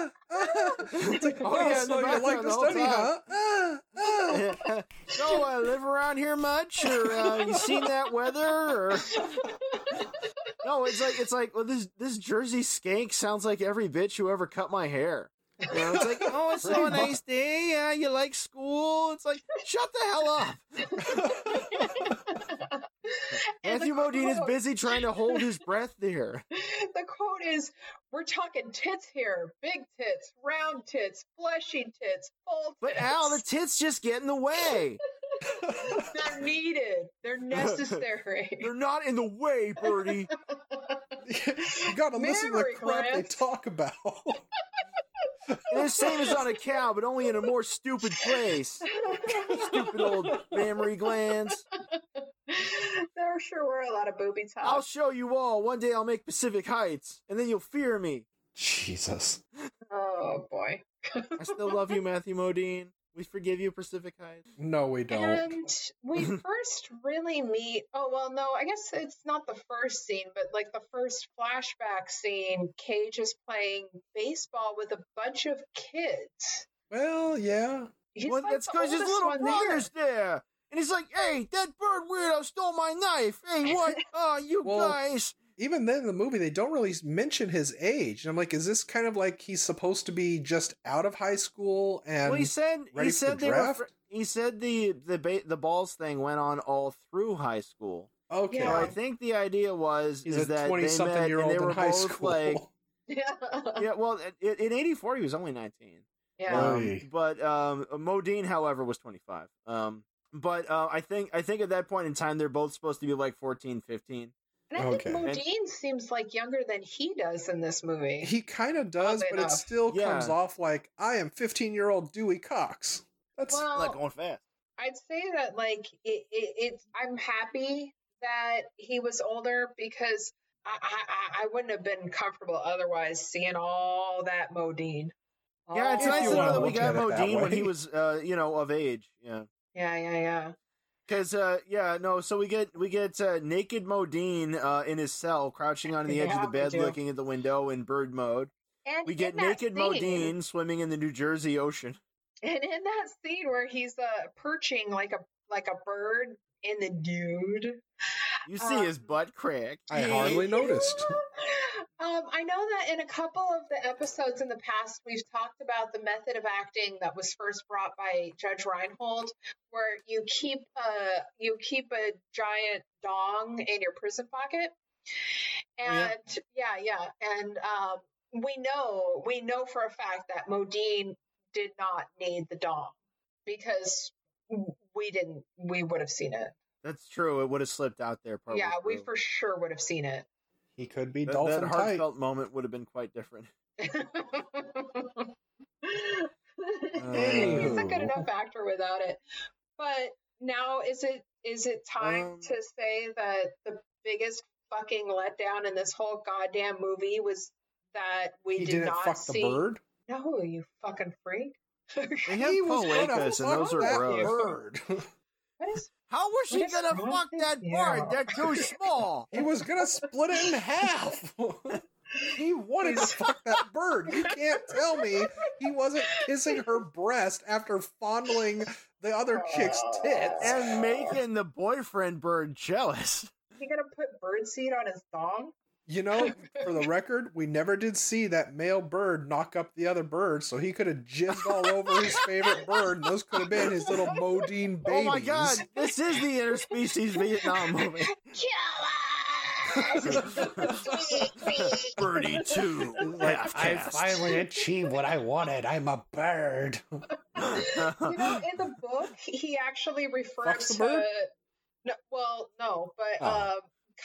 ah ah. It's like, (laughs) Oh, oh, yeah, so the you like to the study, huh? time. Ah ah. so uh, live around here much, or uh, you seen that weather? Or (laughs) no, it's like it's like well, this this Jersey skank sounds like every bitch who ever cut my hair. You know, it's like, oh, it's so Pretty a nice day. Yeah, you like school. It's like, shut the hell up. (laughs) (laughs) And Matthew the Modine is busy trying to hold his (laughs) breath there. The quote is We're talking tits here big tits, round tits, fleshy tits, full But tits. Al, the tits just get in the way. (laughs) They're needed, they're necessary. They're not in the way, Birdy. you gotta listen to the Mary crap they talk about. They're same as on a cow, but only in a more stupid place. Stupid old mammary glands. (laughs) there sure were a lot of booby I'll show you all. One day I'll make Pacific Heights, and then you'll fear me. Jesus. Oh boy. I still love you, Matthew Modine. We forgive you, Pacific Heights. No, we don't. And we (laughs) first really meet. Oh, well, no, I guess it's not the first scene, but like the first flashback scene, Cage is playing baseball with a bunch of kids. Well, yeah. He's well, like that's because his little one there. brother's there. And he's like, hey, that bird weirdo stole my knife. Hey, what? (laughs) Oh, you Well, guys. Even then in the movie, they don't really mention his age. And I'm like, is this kind of like he's supposed to be just out of high school and well, he said ready he said the they were. draft? fr- He said the the ba- the balls thing went on all through high school. okay? So I think the idea was He's is a that they met twenty-something year and old they in were high both school. like, (laughs) Yeah. yeah. Well, in, in '84 he was only 19. yeah. Um, but um, Modine, however, was 25. Um, but uh, I think I think at that point in time they're both supposed to be like 14, 15. And I Okay. think Modine seems like younger than he does in this movie. He kind of does, Oddly but it enough. still comes off like I am 15 year old Dewey Cox. That's Well, Like going fast. I'd say that like it, it, it's I'm happy that he was older because I, I I- I wouldn't have been comfortable otherwise seeing all that Modine. Yeah, it's nice to know that we got at it that Modine when he was, uh, you know, of age. Yeah. Yeah, yeah, yeah. Because uh, yeah, no. So we get we get uh, naked Modine uh, in his cell, crouching on the edge of the bed, looking at the window in bird mode. And We get naked scene- Modine swimming in the New Jersey Ocean. And in that scene where he's uh, perching like a like a bird in the dude. You see Um, his butt crack. I hardly (laughs) noticed. Um, I know that in a couple of the episodes in the past, we've talked about the method of acting that was first brought by Judge Reinhold, where you keep a you keep a giant dong in your prison pocket, Oh, yeah. and yeah, yeah, and um, we know we know for a fact that Modine did not need the dong because we didn't we would have seen it. That's true. It would have slipped out there. Partway yeah, we for sure would have seen it. He could be that, dolphin that tight. heartfelt moment would have been quite different. (laughs) (laughs) He's a good enough actor without it. But now is it is it time Um, to say that the biggest fucking letdown in this whole goddamn movie was that we he did didn't not fuck see the bird. No, you fucking freak. He was gonna cloacas, and those are that gross. bird. what is How was she What is gonna fuck that you? bird? They're too (laughs) small. he was gonna split it in half. (laughs) he wanted to fuck that bird. You can't tell me he wasn't kissing her breast after fondling the other chick's tits. and making the boyfriend bird jealous. he gonna put birdseed on his thong? You know, for the record, we never did see that male bird knock up the other bird, so he could have jizzed all over his favorite bird, and those could have been his little Modine babies. Oh my god, this is the interspecies Vietnam movie. Birdy 2. Like, I cast. finally achieved what I wanted. I'm a bird. you know, in the book, he actually refers to. bird? No, well, no, but Oh. um,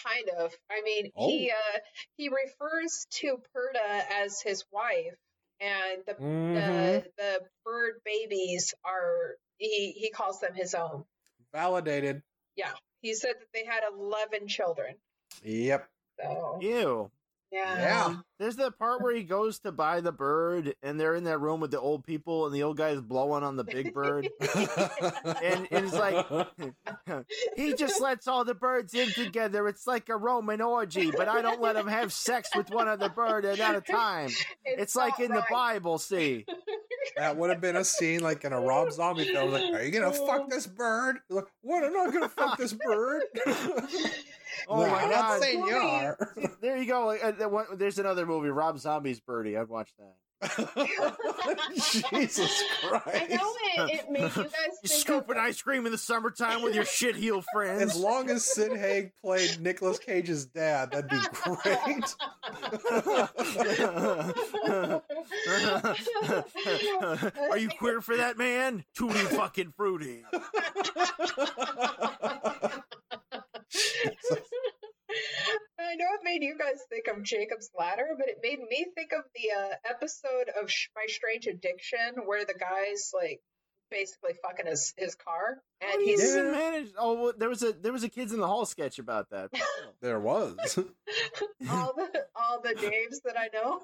kind of. I mean, he uh, he refers to Perta as his wife, and the Mhm. the the bird babies are he he calls them his own. Validated. Yeah, he said that they had eleven children. Yep. So Ew. Yeah, Yeah. There's that part where he goes to buy the bird, and they're in that room with the old people, and the old guy's blowing on the big bird. (laughs) And it's like- (laughs) he just lets all the birds in together. It's like a Roman orgy, but I don't let them have sex with one other bird at a time. It's, like not in the. Bible, see? that would have been a scene like in a Rob Zombie film. Like, are you gonna fuck (laughs) this bird? Like, what? I'm not gonna fuck this bird. Oh Like, my I'm God. not saying you are. There you go. Uh, the one- There's another movie, Rob Zombie's Birdie. I'd watch that. (laughs) Jesus Christ. I know it, it made you guys You think scooping of, ice cream in the summertime with your shit heel friends. As long as Sid Haig played Nicolas Cage's dad, that'd be great. (laughs) Are you queer for that man? Tutti fucking fruity. (laughs) (laughs) I know it made you guys think of Jacob's Ladder, but it made me think of the uh, episode of Sh- My Strange Addiction where the guy's like basically fucking his his car, and do you he's even manage? Oh, well, there was a there was a kids in the hall sketch about that. (laughs) There was. (laughs) all the all the Daves that I know.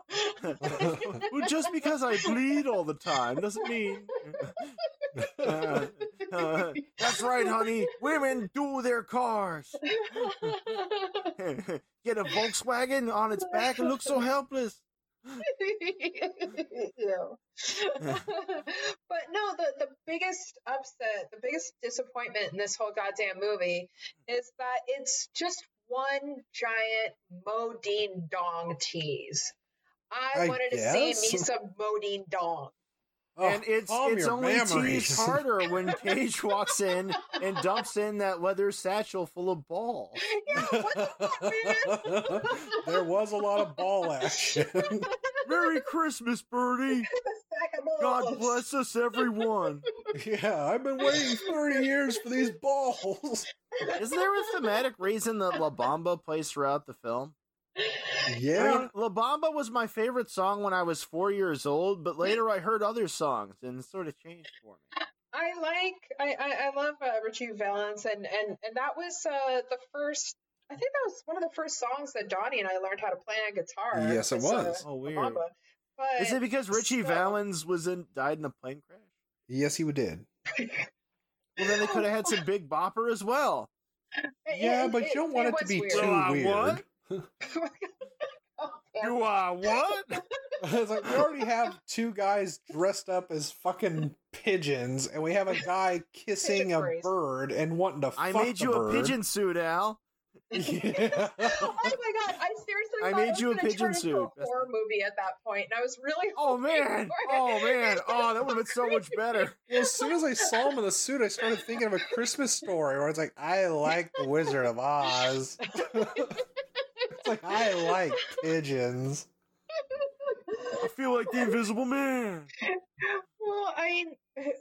(laughs) well, just because I bleed all the time doesn't mean. Uh, uh, that's right, honey. Women do their cars. Get a Volkswagen on its back and look so helpless. (laughs) (laughs) but no, the, the biggest upset, the biggest disappointment in this whole goddamn movie is that it's just one giant Modine dong tease. I, I wanted to see guess. me some Modine dong. Oh, and it's it's only memories. teased harder when Cage walks in and dumps in that leather satchel full of ball. Yeah, what the fuck, man? (laughs) there was a lot of ball action. (laughs) Merry Christmas, Birdy. (laughs) God bless us, everyone. yeah, I've been waiting 30 years for these balls. Is there a thematic reason that La Bamba plays throughout the film? I Yeah. mean, La Bamba was my favorite song when I was four years old, but later I heard other songs and it sort of changed for me. I like I I, I love uh, Ritchie Valens and and and that was uh the first I think that was one of the first songs that Donnie and I learned how to play on guitar. Yes, it was, uh, was. Oh, La weird. Bamba. But Is it because Ritchie so- Valens was in died in a plane crash? Yes, he did. Well, then they could have had some (laughs) Big Bopper as well. Yeah, but you don't want it, to be weird. too weird. (laughs) what? Yeah. You are what? it's like we already have two guys dressed up as fucking pigeons, and we have a guy kissing a praise. bird and wanting to I fuck made the you a bird. pigeon suit, Al. (laughs) Yeah. oh my god! I seriously I made it was you a pigeon turn into suit. a horror movie at that point, and I was really Oh man! Oh man! (laughs) Oh, that would have been so much better. Well, as soon as I saw him in the suit, I started thinking of a Christmas story where it's like, I like the Wizard of Oz. It's like I like pigeons. I feel like the Invisible Man. Well, I mean,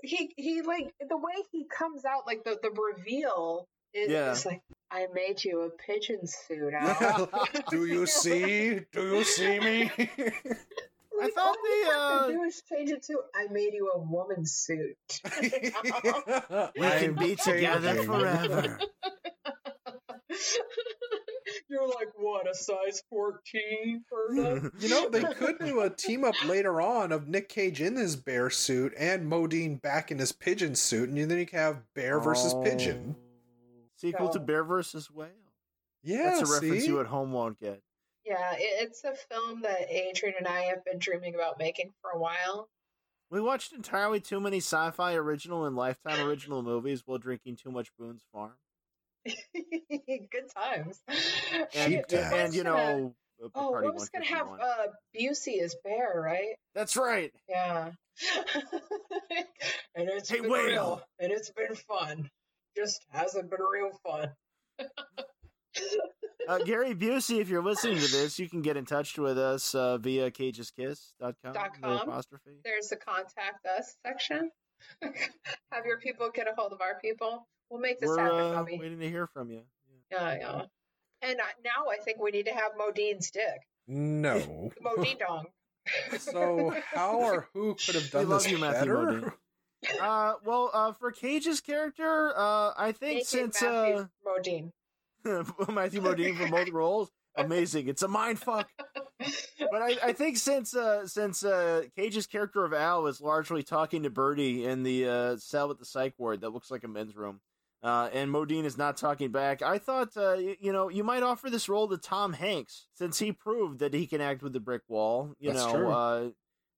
he he like the way he comes out, like the the reveal is, Yeah. like, I made you a pigeon suit. (laughs) Do you see? Do you see me? (laughs) I Like, thought all you the, have uh, to do is change it to I made you a woman suit. (laughs) We can be together forever. You're like what a size fourteen, Berta? (laughs) You know, they could do a team up later on of Nick Cage in his bear suit and Modine back in his pigeon suit, and then you can have bear versus oh. pigeon. Oh. Sequel to Bear versus Whale. Yeah, That's a reference see? you at home won't get. Yeah, it's a film that Adrian and I have been dreaming about making for a while. We watched entirely too many sci-fi original and lifetime original movies while drinking too much Boone's Farm. (laughs) Good times. And, Cheap times. and you know, Oh, Bacardi what was going to have uh, Busey as Bear, right? That's right. Yeah. (laughs) and it's Hey, been whale. real, and it's been fun. Just hasn't been real fun. (laughs) Uh, Gary Busey, if you're listening to this, you can get in touch with us uh, via cageskiss.com. Dot no com. apostrophe. There's the contact us section. have your people get a hold of our people. We'll make this We're happen, uh, Bobby. waiting to hear from you. Yeah, yeah. And uh, now I think we need to have Modine's dick. No. (laughs) Modine dong. So how or who could have (laughs) done love this you, Matthew better? Modine. (laughs) Uh, well, uh, for Cage's character, uh, I think Naked since Matthew uh, Modine. Matthew Modine for both roles, amazing. It's a mind fuck. But I, I think since uh, since uh, Cage's character of Al is largely talking to Birdy in the uh, cell at the psych ward that looks like a men's room, uh, and Modine is not talking back, I thought uh, y- you know you might offer this role to Tom Hanks since he proved that he can act with the brick wall. You That's know, true. Uh,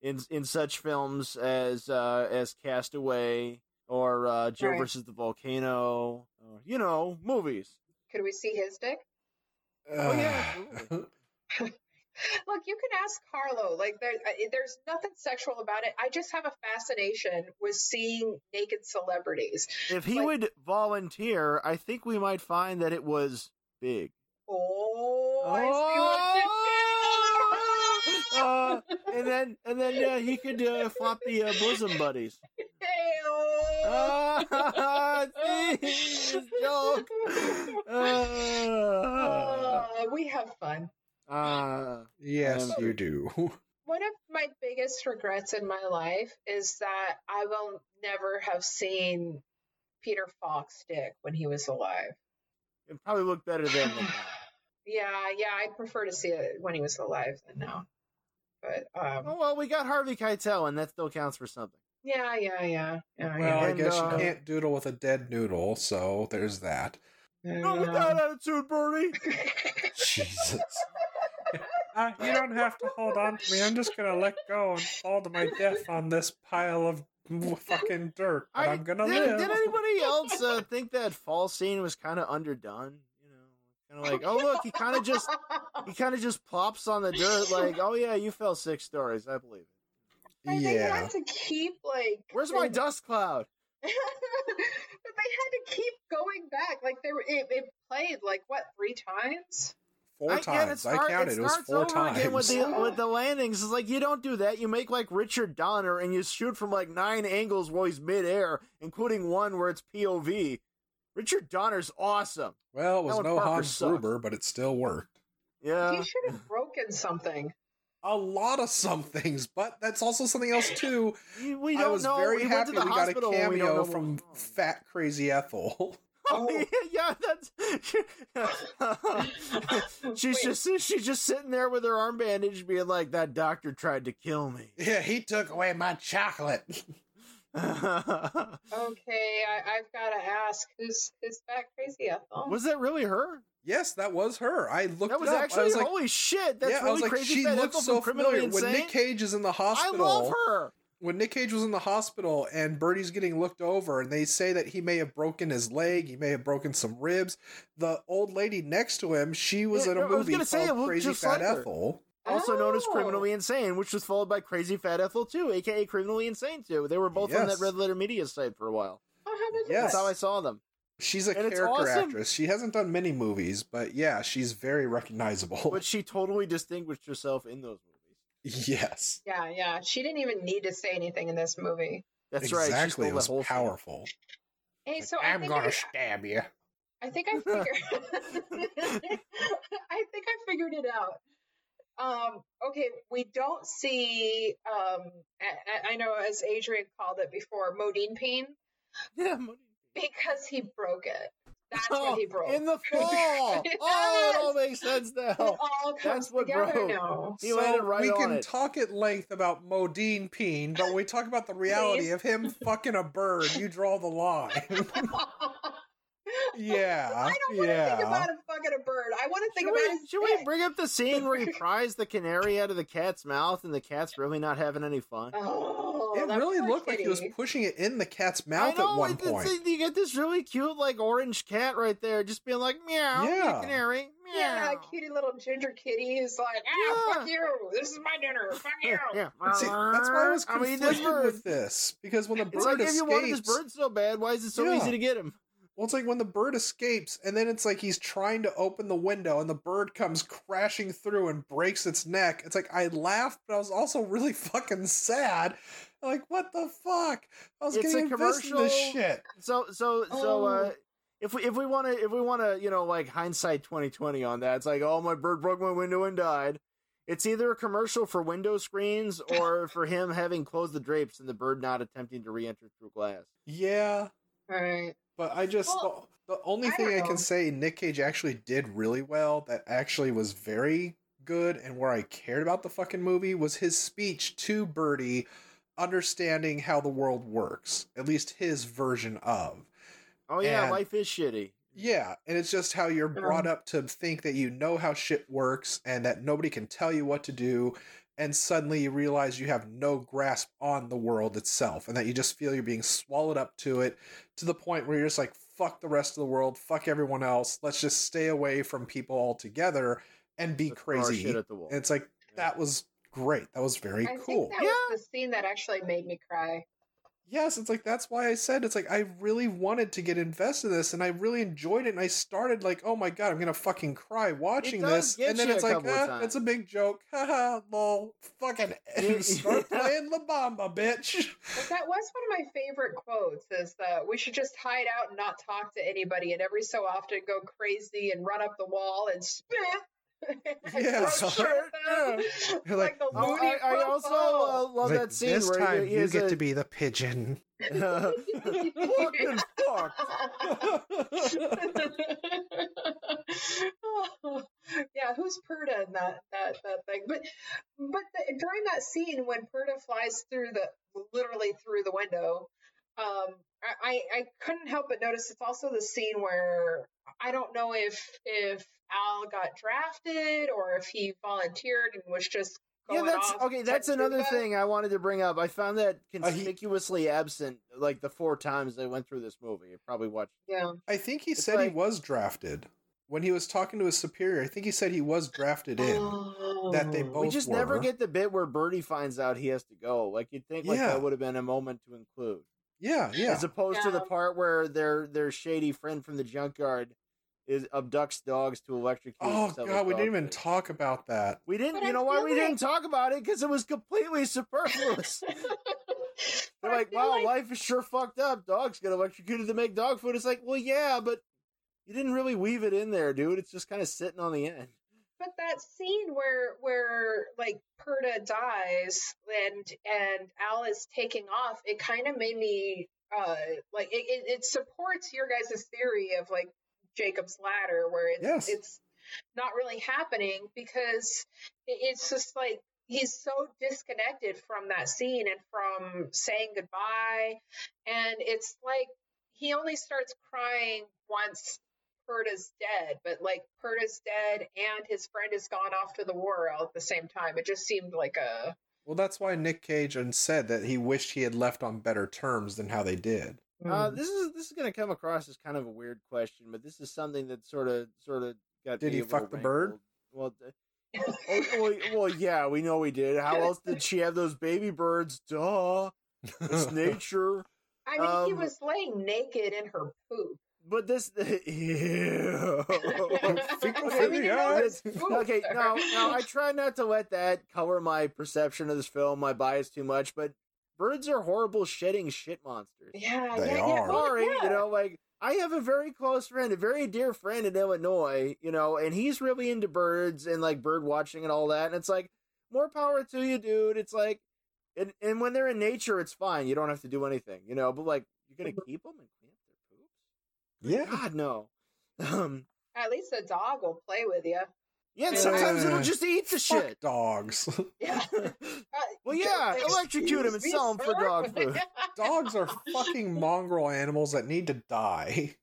in in such films as uh, as Castaway or uh, Joe Right. versus the volcano, or, you know, movies. Could we see his dick? Oh, yeah, absolutely. (laughs) (laughs) Look, you can ask Carlo. Like, there, there's nothing sexual about it. I just have a fascination with seeing naked celebrities. If he Like- would volunteer, I think we might find that it was big. Oh, what (laughs) Uh, and then, and then, yeah, he could uh, flop the uh, bosom buddies. Hey-oh. (laughs) Ah, see, joke. (laughs) Uh, Uh, we have fun. Uh, yes, Um, you do. (laughs) One of my biggest regrets in my life is that I will never have seen Peter Fox dick when he was alive. it probably looked better then. (laughs) Yeah, yeah, I prefer to see it when he was alive than now. But um, Oh well, we got Harvey Keitel, and that still counts for something. yeah, yeah, yeah, yeah. Well, I And, guess uh, you can't doodle with a dead noodle, so there's that. yeah. Not with that attitude, Bernie. (laughs) Jesus. Uh, you don't have to hold on to me. I'm just gonna let go and fall to my death on this pile of fucking dirt. But I, am gonna did, live. Did anybody else uh, think that fall scene was kind of underdone? You know, kind of like, oh look, he kind of just he kind of just plops on the dirt, like, oh yeah, you fell six stories, I believe it. And they had to keep like. Where's my the- dust cloud? (laughs) but they had to keep going back. Like they were, it, it played like what three times? Four I, yeah, it times. start- I counted. It, was starts four over times. Again with the (laughs) with the landings, it's like you don't do that. You make like Richard Donner and you shoot from like nine angles while he's midair, including one where it's POV. Richard Donner's awesome. well, it was Alan no Parker Hans sucks. Gruber, but it still worked. Yeah. he should have broken something. A lot of some things, but that's also something else too. We (laughs) we I don't was know. very we happy went to we the got a hospital and we don't know cameo what from was wrong. Fat Crazy Ethel. (laughs) Oh, oh, yeah, that's. (laughs) she's Wait. just she's just sitting there with her arm bandaged, being like, "That doctor tried to kill me." (laughs) yeah, he took away my chocolate. (laughs) Okay, I, I've got to ask, who's who's fat crazy Ethel? was that really her? Yes, that was her. I looked That was it up. actually I was like, holy shit. That's yeah, really I was like, crazy. she Fat looks so from Criminally familiar. When Nick Cage is in the hospital. I hospital, love her. When Nick Cage was in the hospital and Birdy's getting looked over, and they say that he may have broken his leg, he may have broken some ribs. The old lady next to him, she was Yeah, in a no, I was movie gonna say, called Crazy Fat like. Ethel. Also known as Oh. Criminally Insane, which was followed by Crazy Fat Ethel 2, aka Criminally Insane 2. They were both on that Red Letter Media site for a while. Oh, how did Yes. That's how I saw them. She's a And character awesome. actress. She hasn't done many movies, but yeah, she's very recognizable. But she totally distinguished herself in those movies. Yes, Yeah, yeah. She didn't even need to say anything in this movie. That's right. Exactly. stole It was whole scene. powerful. Hey, so I think I, stab you. I think I figured. (laughs) I think I figured it out. Um, okay, we don't see. Um, I, I know as Adrian called it before, Modine pain. Yeah, Monique. because he broke it. That's Oh, what he (laughs) broke In the (laughs) fall. It oh, it all makes sense now. It all comes That's what together broke. now. He landed so right we on can it. talk at length about Modine Peen, but when we talk about the reality of him fucking a bird, you draw the line. (laughs) yeah, (laughs) I don't want to yeah. think about him fucking a bird. I want to think Should, about we, his should we bring up the scene where he (laughs) pries the canary out of the cat's mouth and the cat's really not having any fun? Oh, it really poor looked like he was pushing it in the cat's mouth know, at one it's- it's- point. you get this really cute, like orange cat right there, just being like meow, Yeah. canary, meow. Yeah, cutie little ginger kitty is like, ah, Yeah. fuck you. This is my dinner. Fuck (laughs) you. Yeah. See, that's why I was I'm conflicted this bird. with this because when the It's bird like if you wanted this escapes, bird so bad, why is it so Yeah. easy to get him? Well, it's like when the bird escapes, and then it's like he's trying to open the window, and the bird comes crashing through and breaks its neck. It's like I laughed, but I was also really (laughs) fucking sad. Like, what the fuck? I was It's getting a invested in this commercial- shit. So so so uh Oh. if we if we want to if we want to you know like hindsight 2020 on that it's like oh my bird broke my window and died it's either a commercial for window screens (laughs) or for him having closed the drapes and the bird not attempting to re-enter through glass Yeah, All right. But I just Well, the, the only I thing I can say Nick Cage actually did really well that actually was very good and where I cared about the fucking movie was his speech to Birdy understanding how the world works. At least his version of. oh yeah And- life is shitty Yeah, and it's just how you're brought up to think that you know how shit works and that nobody can tell you what to do and suddenly you realize you have no grasp on the world itself and that you just feel you're being swallowed up to it to the point where you're just like fuck the rest of the world. Fuck everyone else. Let's just stay away from people altogether and be Let's crazy. shit at the wall. and it's like that was great. That was very I cool. think that was the scene that actually made me cry. Yes it's like that's why i said it's like i really wanted to get invested in this and i really enjoyed it and i started like oh my god i'm gonna fucking cry watching this and then it's like couple ah, times. it's a big joke (laughs) haha lol fucking (laughs) and (laughs) start playing la bamba bitch But that was one of my favorite quotes is that we should just hide out and not talk to anybody and every so often go crazy and run up the wall and spit. And (laughs) Yeah. throw shit at them. Like, the Oh, I, I also uh, love Like, that scene this where time he, he you get a, to be the pigeon fucking (laughs) fuck. yeah, who's Perta in that that that thing? But but the, during that scene when Perta flies through the literally through the window, um, I I I couldn't help but notice it's also the scene where I don't know if if Al got drafted or if he volunteered and was just Yeah, that's off okay. That's another Cuba. thing I wanted to bring up. I found that uh, he- conspicuously absent, like the four times I went through this movie. I probably watched. Yeah. i think he It's said he was drafted when he was talking to his superior i think he said he was drafted in that they Oh. both we just never get the bit where Birdy finds out he has to go. Like you'd think, like Yeah. that would have been a moment to include, yeah yeah as opposed to the part where their their shady friend from the junkyard is abducts dogs to electrocute. oh and god we didn't even food. talk about that We didn't. But you I know why feel we like- didn't talk about it? Because it was completely (laughs) superfluous. (laughs) They're like, wow, like- life is sure fucked up. Dogs get electrocuted to make dog food. It's like, well, yeah, but you didn't really weave it in there, dude. It's just kind of sitting on the end. But that scene where where like Perta dies and and Al is taking off, it kind of made me uh like it, it, it supports your guys' theory of like Jacob's ladder where it's Yes. it's not really happening because it, it's just like he's so disconnected from that scene and from saying goodbye and it's like he only starts crying once Perta's dead, but like Perta's dead and his friend has gone off to the war all at the same time. It just seemed like a Well, that's why Nick Cage and said that he wished he had left on better terms than how they did. Uh, mm. this is this is going to come across as kind of a weird question, but this is something that sort of sort of got. Did he a little fuck the bird? rankled. Well, oh, well, well, yeah, we know he did. How else did she have those baby birds? Duh, it's (laughs) nature. I mean, he um, was laying naked in her poop. But this, (laughs) ew. Fecal I mean, you know, phobia. it's poop. okay, now, now I try not to let that color my perception of this film, my bias too much. But birds are horrible, shedding shit monsters. Yeah, They yeah, are. yeah. well, Sorry, yeah. you know, like I have a very close friend, a very dear friend in Illinois, you know, and he's really into birds and like bird watching and all that. And it's like, more power to you, dude. It's like, and and when they're in nature, it's fine. You don't have to do anything, you know. But like, you're gonna mm-hmm. keep them and clean up their poops? Yeah. God no. Um, At least a dog will play with you. yeah, and Yeah. sometimes it'll just eat the Fuck shit. dogs. (laughs) (laughs) Yeah. (laughs) Well, yeah, electrocute 'em and sell 'em for dog food. Dogs are fucking mongrel animals that need to die.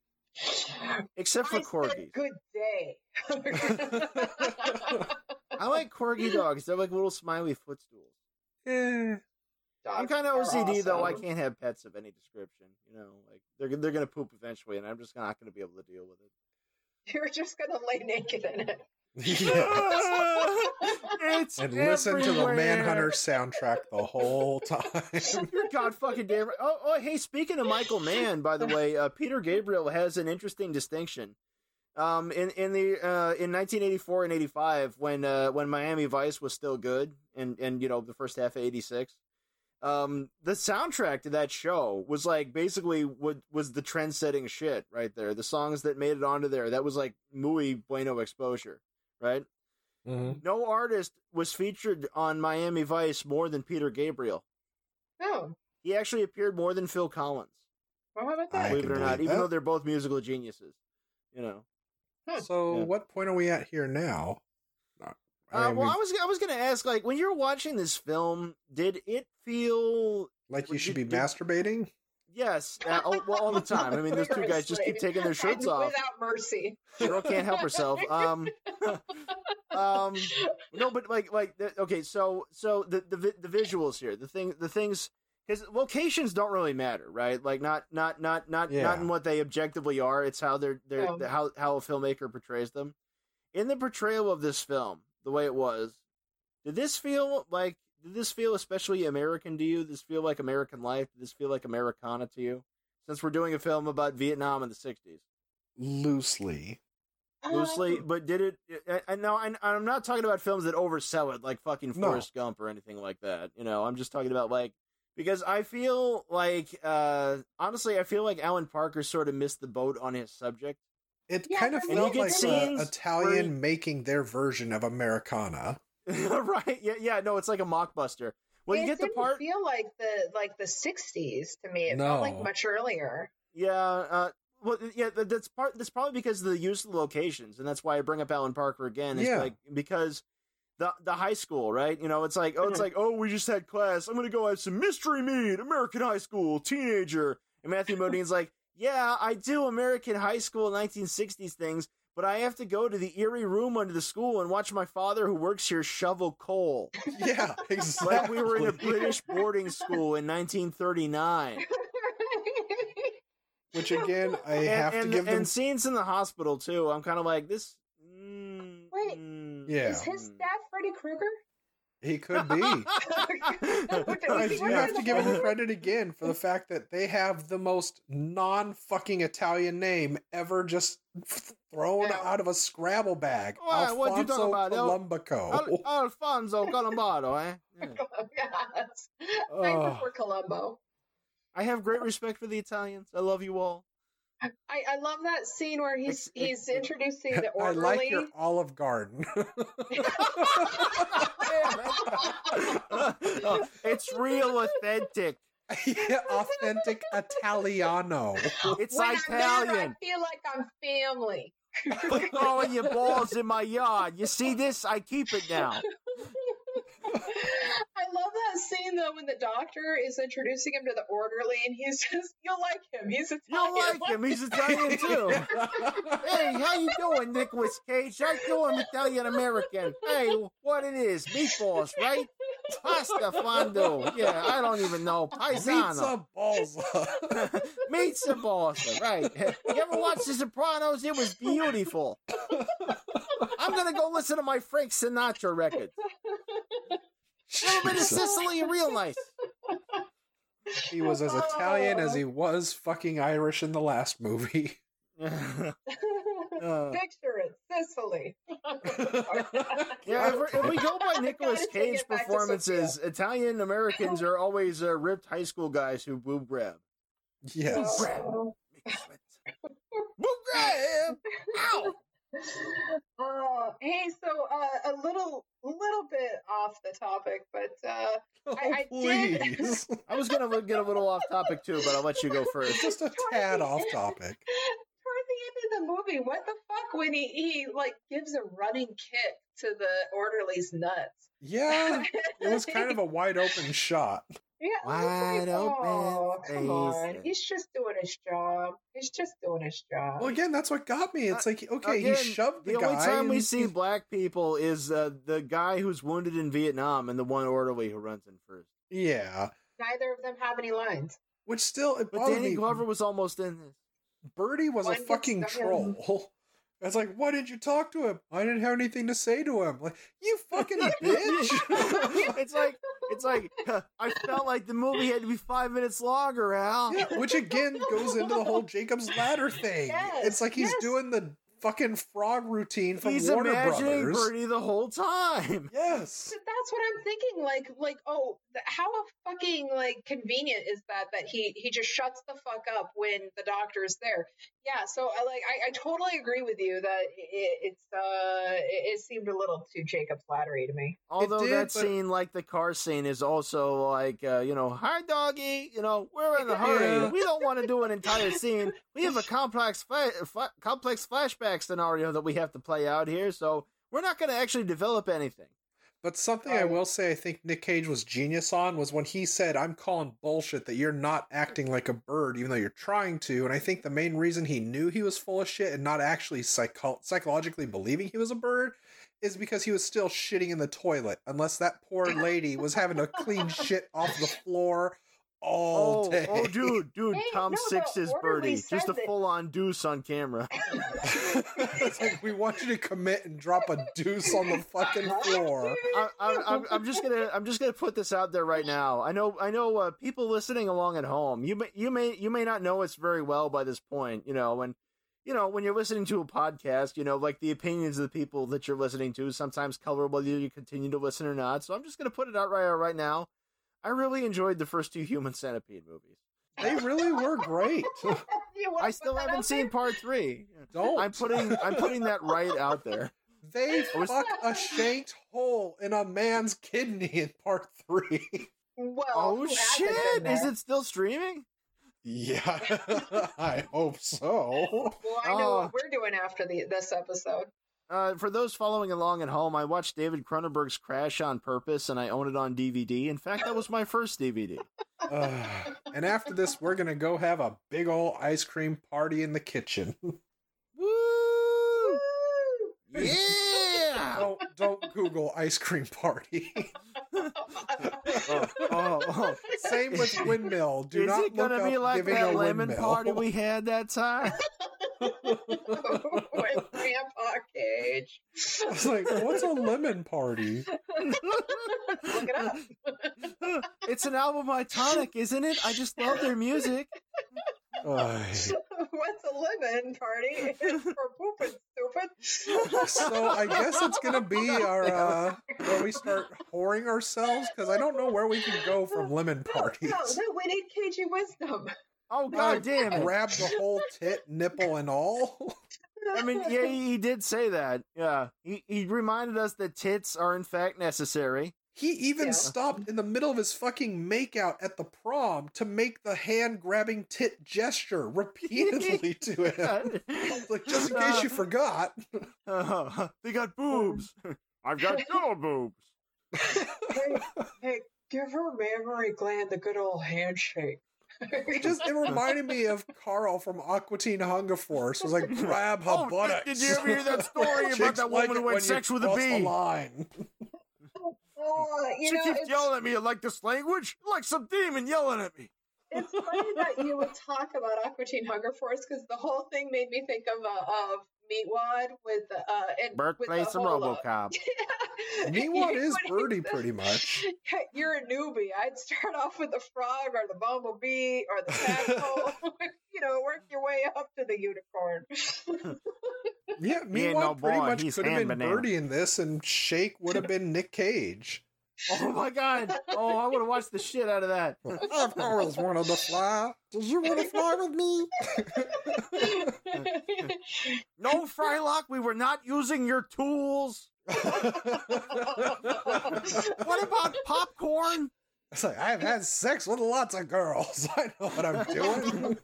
Except for I said, corgis. Good day. I like corgi dogs. They're like little smiley footstools. Eh. I'm kind of are OCD though. I can't have pets of any description. You know, like they're they're gonna poop eventually, and I'm just not gonna be able to deal with it. (laughs) You're just gonna lay naked in it. Yes. (laughs) (laughs) it's And listen to the. Manhunter soundtrack the whole time. You're God fucking damn right. Oh, oh, hey, speaking of Michael Mann, by the way, uh, Peter Gabriel has an interesting distinction. Um, in in the uh, in 1984 and 85, when uh, when Miami Vice was still good, and and you know the first half of '86, um, the soundtrack to that show was like basically what was the trend setting shit right there. The songs that made it onto there, that was like muy bueno exposure, right? Mhm. No artist was featured on Miami Vice more than Peter Gabriel. Oh, He actually appeared more than Phil Collins, well, how about that? believe it or not, believe even though they're both musical geniuses. You know. So, Yeah. what point are we at here now? I Uh, well, we- I was I was gonna ask, like, when you're watching this film, did it feel like you should you be do- masturbating? yes, uh, all, well, all the (laughs) time? I mean, those two guys just keep taking their shirts And (laughs) off. without mercy. Girl can't help herself. Um, (laughs) um, no, but like, like, okay, so, so the, the the visuals here, the thing, the things, because locations don't really matter, right? Like, not, not, not, not, Yeah. not in what they objectively are. It's how they're, they're, Yeah. how how a filmmaker portrays them. In the portrayal of this film, the way it was, did this feel like? Did this feel especially American to you? Did this feel like American life? Did this feel like Americana to you? Since we're doing a film about Vietnam in the '60s Loosely. loosely, Um, but did it? I, I know, and I'm not talking about films that oversell it, like fucking No. Forrest Gump or anything like that. You know, I'm just talking about like because I feel like, uh honestly, I feel like Alan Parker sort of missed the boat on his subject. It Yeah, kind of felt like scenes the Italian where making their version of Americana. (laughs) right? Yeah, yeah. No, it's like a mockbuster. Well, you get the didn't part. feel like the like the '60s to me. It felt like No. much earlier. Yeah. Uh, well, yeah. That's part. That's probably because of the use of the locations, and that's why I bring up Alan Parker again. Is Yeah. like because the the high school, right? You know, it's like oh, it's Mhm. like oh, we just had class. I'm gonna go have some mystery meat, American high school, teenager. And Matthew Modine's like, yeah, I do American high school 1960s things, but I have to go to the eerie room under the school and watch my father, who works here, shovel coal. (laughs) Yeah, exactly. Like we were in a British boarding school in 1939. (laughs) Which again, I and, have and, to give them. and scenes in the hospital too. I'm kind of like this. Mm, Wait, mm, Yeah. Is his dad Freddy Krueger? He (laughs) could be. (laughs) Guys, you have to give him credit again for the (laughs) fact that they have the most non-fucking Italian name ever just thrown Yeah. out of a Scrabble bag. Why, what you talking Alfonso about? They'll- Columbico. Al- Alfonso Columbato, eh? Yeah. yes. I prefer Colombo. I have great respect for the Italians. I love you all. I, I love that scene where he's Ex- ex- he's introducing the orderly. (laughs) I like your Olive Garden. (laughs) Oh, it's real authentic. yeah, authentic Italiano. It's when I'm there, Italian. I feel like I'm family. Put all of your balls in my yard. You see this? I keep it now. (laughs) I love that scene though when the doctor is introducing him to the orderly and he says, "You'll like him. He's Italian." You'll like him. He's Italian too. (laughs) hey, how you doing, Nicholas Cage? How you doing, Italian American? Hey, what it is? Meatballs, right? Pasta fondue. Yeah, I don't even know. Paisano. Pizza balsa. Pizza balsa, right. You ever watch The Sopranos? It was beautiful. (laughs) I'm gonna go listen to my Frank Sinatra record. Never been to Sicily, real nice. He was as Italian as he was fucking Irish in the last movie. (laughs) Uh, Picture it, Sicily. (laughs) yeah, if, we're- if we go by (laughs) I Nicolas Cage it back to performances, Italian Americans are always uh, ripped high school guys who boob grab. yes. Oh. Make you sweat. boob grab! Ow! Uh, hey, so uh, a little, little bit off the topic, but uh, (laughs) Oh, I did- please. (laughs) I was gonna get a little off topic too, but I'll let you go first. Just a tad off topic. toward the end of the movie, what the fuck when he he like gives a running kick to the orderly's nuts? Yeah, it was kind of a (laughs) wide open shot. Yeah, Wide like, open oh, come on. He's just doing his job. He's just doing his job. Well, again, that's what got me. It's like, okay, Again, he shoved the, the guy. only time we and see black people is uh, the guy who's wounded in Vietnam and the one orderly who runs in first. yeah, Neither of them have any lines. which still it But bothered Danny me. Glover was almost in this. Birdy was One a fucking stuck in- troll. (laughs) I was like, why didn't you talk to him? I didn't have anything to say to him. Like, you fucking (laughs) bitch. (laughs) it's like it's like I felt like the movie had to be five minutes longer, Al. yeah, which again goes into the whole Jacob's Ladder thing. Yes, it's like he's yes. doing the fucking frog routine from He's Warner imagining Brothers. Bernie the whole time. (laughs) Yes. But that's what I'm thinking. Like, like, oh, how fucking like convenient is that that he he just shuts the fuck up when the doctor is there? Yeah. So I like I, I totally agree with you that it, it's uh it, it seemed a little too Jacob's laddery to me. Although did, that but- scene, like the car scene, is also like, uh, you know, hi doggy, you know, we're in a hurry. (laughs) Yeah. We don't want to do an entire scene. We have a (laughs) complex, fla- fa- complex flashback scenario that we have to play out here, so we're not going to actually develop anything. But something I um, will say I think Nick Cage was genius on was when he said, I'm calling bullshit that you're not acting like a bird, even though you're trying to. And I think the main reason he knew he was full of shit and not actually psycho- psychologically believing he was a bird is because he was still shitting in the toilet, unless that poor lady was having to clean shit off the floor all oh, day. oh, dude, dude, Hey, Tom no, Six is birdie, just a full on deuce on camera. (laughs) it's like, we want you to commit and drop a deuce on the fucking floor. I, I, I'm, I'm just gonna I'm just gonna put this out there right now. I know I know uh, people listening along at home. You may you may you may not know us very well by this point. You know when you know when you're listening to a podcast. You know like the opinions of the people that you're listening to sometimes color whether you continue to listen or not. So I'm just gonna put it out right right now. I really enjoyed the first two Human Centipede movies. They really were great. (laughs) I still haven't seen there? part three. Don't. I'm putting I'm putting that right out there. They I was- fuck a shanked hole in a man's kidney in part three. Well, Oh shit! Is it still streaming? Yeah, (laughs) I hope so. Well, I know Oh. what we're doing after the this episode. Uh, for those following along at home, I watched David Cronenberg's Crash on purpose, and I own it on DVD. In fact, that was my first DVD. Uh, (laughs) and after this, we're gonna go have a big ol' ice cream party in the kitchen. (laughs) Woo! Yeah! Don't don't Google ice cream party. oh, oh, oh. Same with windmill. Do Is not it gonna look be up like giving that a lemon windmill. party we had that time? (laughs) (laughs) With Grandpa Cage. I was like, what's a lemon party? Look it up. (laughs) it's an album by Tonic, isn't it? I just love their music. Ay. What's a lemon party? It's for pooping, stupid. (laughs) So I guess it's gonna be our (laughs) uh, where we start whoring ourselves because I don't know where we can go from lemon parties. No, no, we need cagey wisdom. Oh Uh, god damn it! Grab the whole tit, nipple, and all. I mean, yeah, he he did say that. Yeah, he he reminded us that tits are in fact necessary. He even Yeah. stopped in the middle of his fucking makeout at the prom to make the hand grabbing tit gesture repeatedly (laughs) to him. (laughs) Like just in case you forgot. Uh, (laughs) they got boobs. I've got yellow boobs. hey, hey, give her mammary gland the good old handshake. It just it reminded me of Carl from Aqua Teen Hunger Force. It was like grab her Oh, buttocks. did you ever hear that story about Chicks that woman it who had sex with a cross the bee? line. Oh, you she know, keeps yelling at me like this language, like some demon yelling at me. it's funny that you would talk about Aqua Teen Hunger Force because the whole thing made me think of uh, of Meatwad with the uh, and with Birthplace the of whole, uh, RoboCop. (laughs) Meatwad (laughs) is When Birdy (laughs) pretty much. You're a newbie. I'd start off with the frog or the bumblebee or the tadpole. you know, work your way up to the unicorn. Yeah, (laughs) He ain't no pretty boy, much could have been banana. Birdy in this, and Shake would have been Nick Cage. (laughs) Oh my god! Oh, I would have watched the shit out of that. (laughs) I've always wanted to fly. Did you want to fly with me? No, Frylock, we were not using your tools. What about popcorn? It's like I've had sex with lots of girls. I know what I'm doing.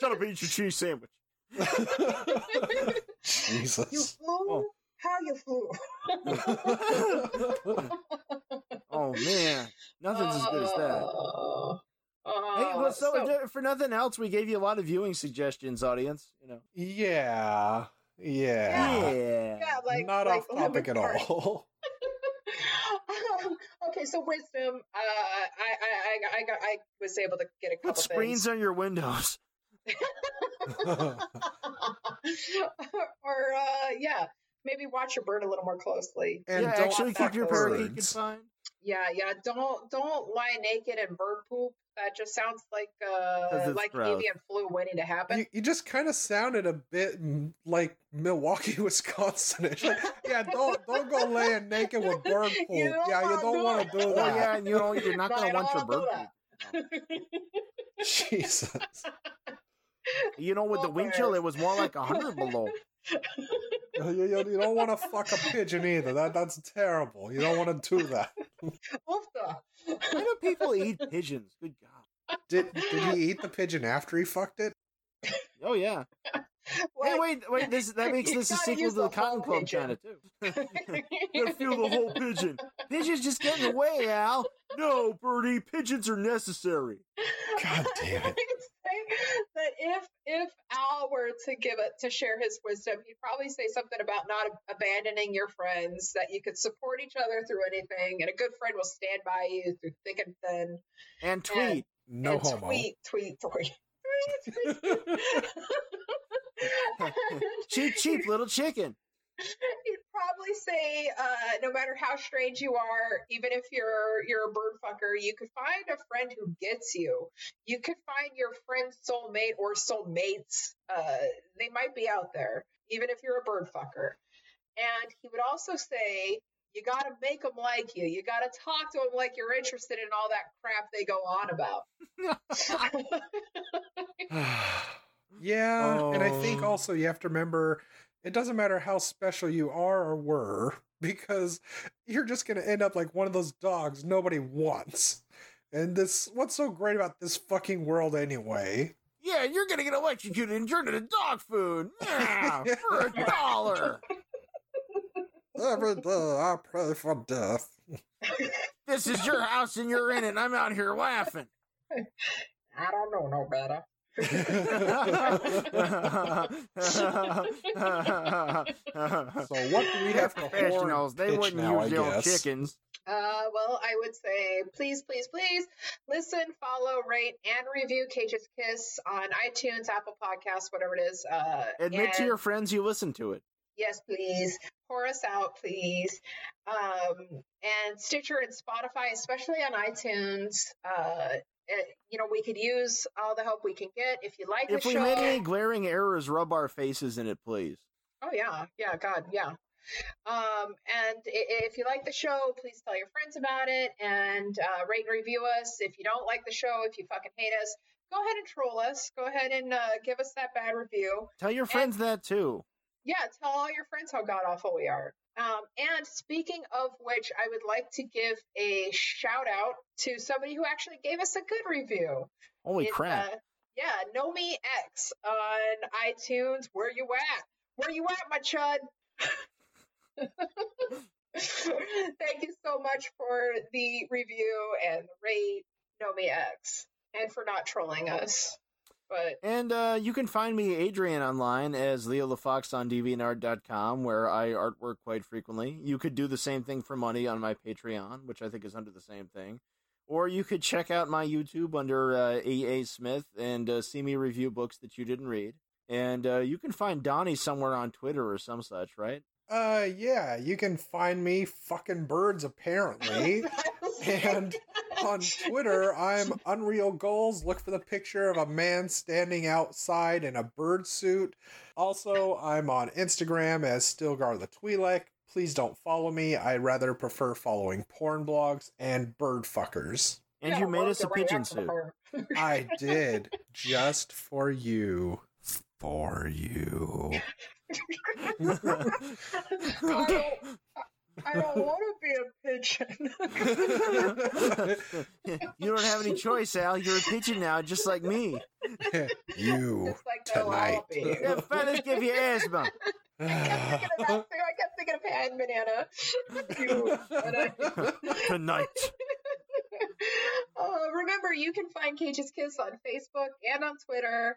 Shut up, eat your cheese sandwich. You Jesus. flew? Oh. How you flew? (laughs) Oh man, nothing's as good as that. Oh, Hey, oh, well, so, so- uh, for nothing else, we gave you a lot of viewing suggestions, audience. You know, Yeah. Yeah. yeah. yeah, like Not like off topic at Lemon all. um, (laughs) (laughs) okay, so wisdom. Uh, I, I, I, I, got, I was able to get a couple Put screens on your windows. (laughs) things. or, uh, yeah, maybe watch your bird a little more closely. and yeah, don't actually keep your birds. parakeet confined. Yeah, yeah. Don't don't lie naked in bird poop. That just sounds like uh like gross. avian flu waiting to happen. You, you just kind of sounded a bit like Milwaukee, (laughs) Wisconsin. Like, yeah, don't don't go laying naked with (laughs) bird poop. You yeah, you don't want to do Oh that. yeah, and you know you're not gonna want your bird. wanna poop. Jesus. You know, with the wind chill, it was more like hundred below. (laughs) You, you- you don't want to fuck a pigeon either. That that's terrible. You don't want to do that. Why do people eat pigeons? Good God. Did did he eat the pigeon after he fucked it? Oh yeah. Hey, wait, wait. This that makes You this a sequel to the the Cotton whole Club pigeon. kind of too. (laughs) (laughs) Gotta feel the whole pigeon. Pigeons just get in the way, Al. No, Birdy. Pigeons are necessary. God damn it. That if if Al were to give it to share his wisdom, he'd probably say something about not abandoning your friends, that you could support each other through anything, and a good friend will stand by you through thick and thin. And tweet. No and homo. Tweet, tweet, tweet. Tweet, (laughs) tweet. (laughs) cheap, cheap little chicken. (laughs) He'd probably say, uh, no matter how strange you are, even if you're you're a bird fucker, you could find a friend who gets you. You could find your friend's soulmate or soulmates. Uh, they might be out there, even if you're a bird fucker. And he would also say, you got to make them like you. You got to talk to them like you're interested in all that crap they go on about. (laughs) (laughs) (sighs) yeah, and I think Oh. also you have to remember it doesn't matter how special you are or were (laughs) because you're just going to end up like one of those dogs nobody wants. And this what's so great about this fucking world anyway? Yeah, you're gonna get electrocuted and turned into dog food. (laughs) Yeah, for a dollar. (laughs) Every day I pray for death. This is your house and you're in it. and I'm out here laughing. I don't know no better. So what do we have to Professionals, they wouldn't now, use I the old guess? chickens. Uh, well, I would say please, please, please listen, follow, rate, and review Cage's Kiss on iTunes, Apple Podcasts, whatever it is. Uh, Admit to your friends you listen to it. yes, please. Pour us out, please. Um, and Stitcher and Spotify, especially on iTunes. Uh, it, you know, we could use all the help we can get. If you like If the we show, made any glaring errors, rub our faces in it, please. Oh yeah, yeah, God, yeah. Um, and if you like the show, please tell your friends about it and uh, rate and review us. If you don't like the show, if you fucking hate us, go ahead and troll us. Go ahead and uh, give us that bad review. Tell your friends that too. Yeah, tell all your friends how god awful we are. Um, and speaking of which, I would like to give a shout out to somebody who actually gave us a good review. Holy It's, crap. Uh, yeah, Nomi X on iTunes. Where you at? Where you at, my chud? (laughs) Thank you so much for the review and the rate, Nomi X, and for not trolling us. But And uh, you can find me, Adrian, online as Leo LaFox on DeviantArt.com, where I artwork quite frequently. You could do the same thing for money on my Patreon, which I think is under the same thing. Or you could check out my YouTube under uh. Smith and uh, see me review books that you didn't read. And uh, you can find Donnie somewhere on Twitter or some such, right? Uh, yeah, you can find me fucking birds apparently. (laughs) and on Twitter, I'm Unreal Goals. Look for the picture of a man standing outside in a bird suit. Also, I'm on Instagram as Stilgar the Twi'lek. Please don't follow me. I rather prefer following porn blogs and bird fuckers. And Yeah, you made us a right pigeon after suit. I (laughs) did just for you. For you. I don't, I don't want to be a pigeon. you don't have any choice, Al. You're a pigeon now, just like me. you Just like tonight. be. Yeah, feathers give you asthma. I kept thinking of that. I kept thinking of hand banana. You, but I- Tonight. uh, remember, you can find Cage's Kiss on Facebook and on Twitter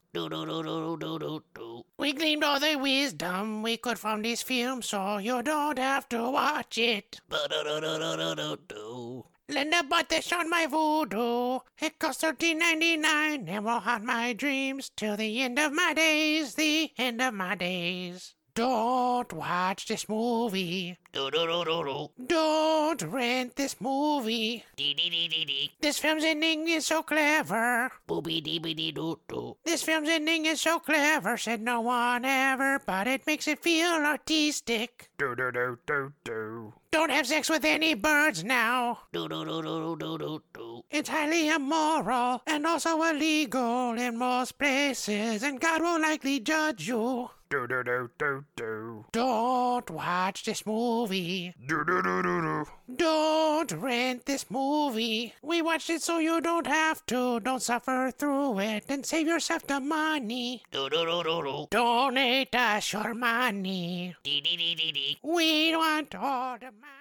Do do do do do do do. We gleaned all the wisdom we could from this film, so you don't have to watch it. Do-do-do-do-do-do-do. Linda bought this on my Vudu. It cost thirteen ninety nine and will haunt my dreams till the end of my days. The end of my days. Don't watch this movie. Do-do-do-do-do. Don't rent this movie. Dee-dee-dee-dee-dee. This film's ending is so clever. This film's ending is so clever, said no one ever, but it makes it feel artistic. Do-do-do-do-do. Don't have sex with any birds now. Do do do do do do do. It's highly immoral and also illegal in most places, and God will likely judge you. Do-do-do-do-do. Don't watch this movie. Do-do-do-do-do. Don't rent this movie. We watched it so you don't have to. Don't suffer through it and save yourself the money. Do do do do do. Donate us your money. Dee dee dee dee dee. We want all the money.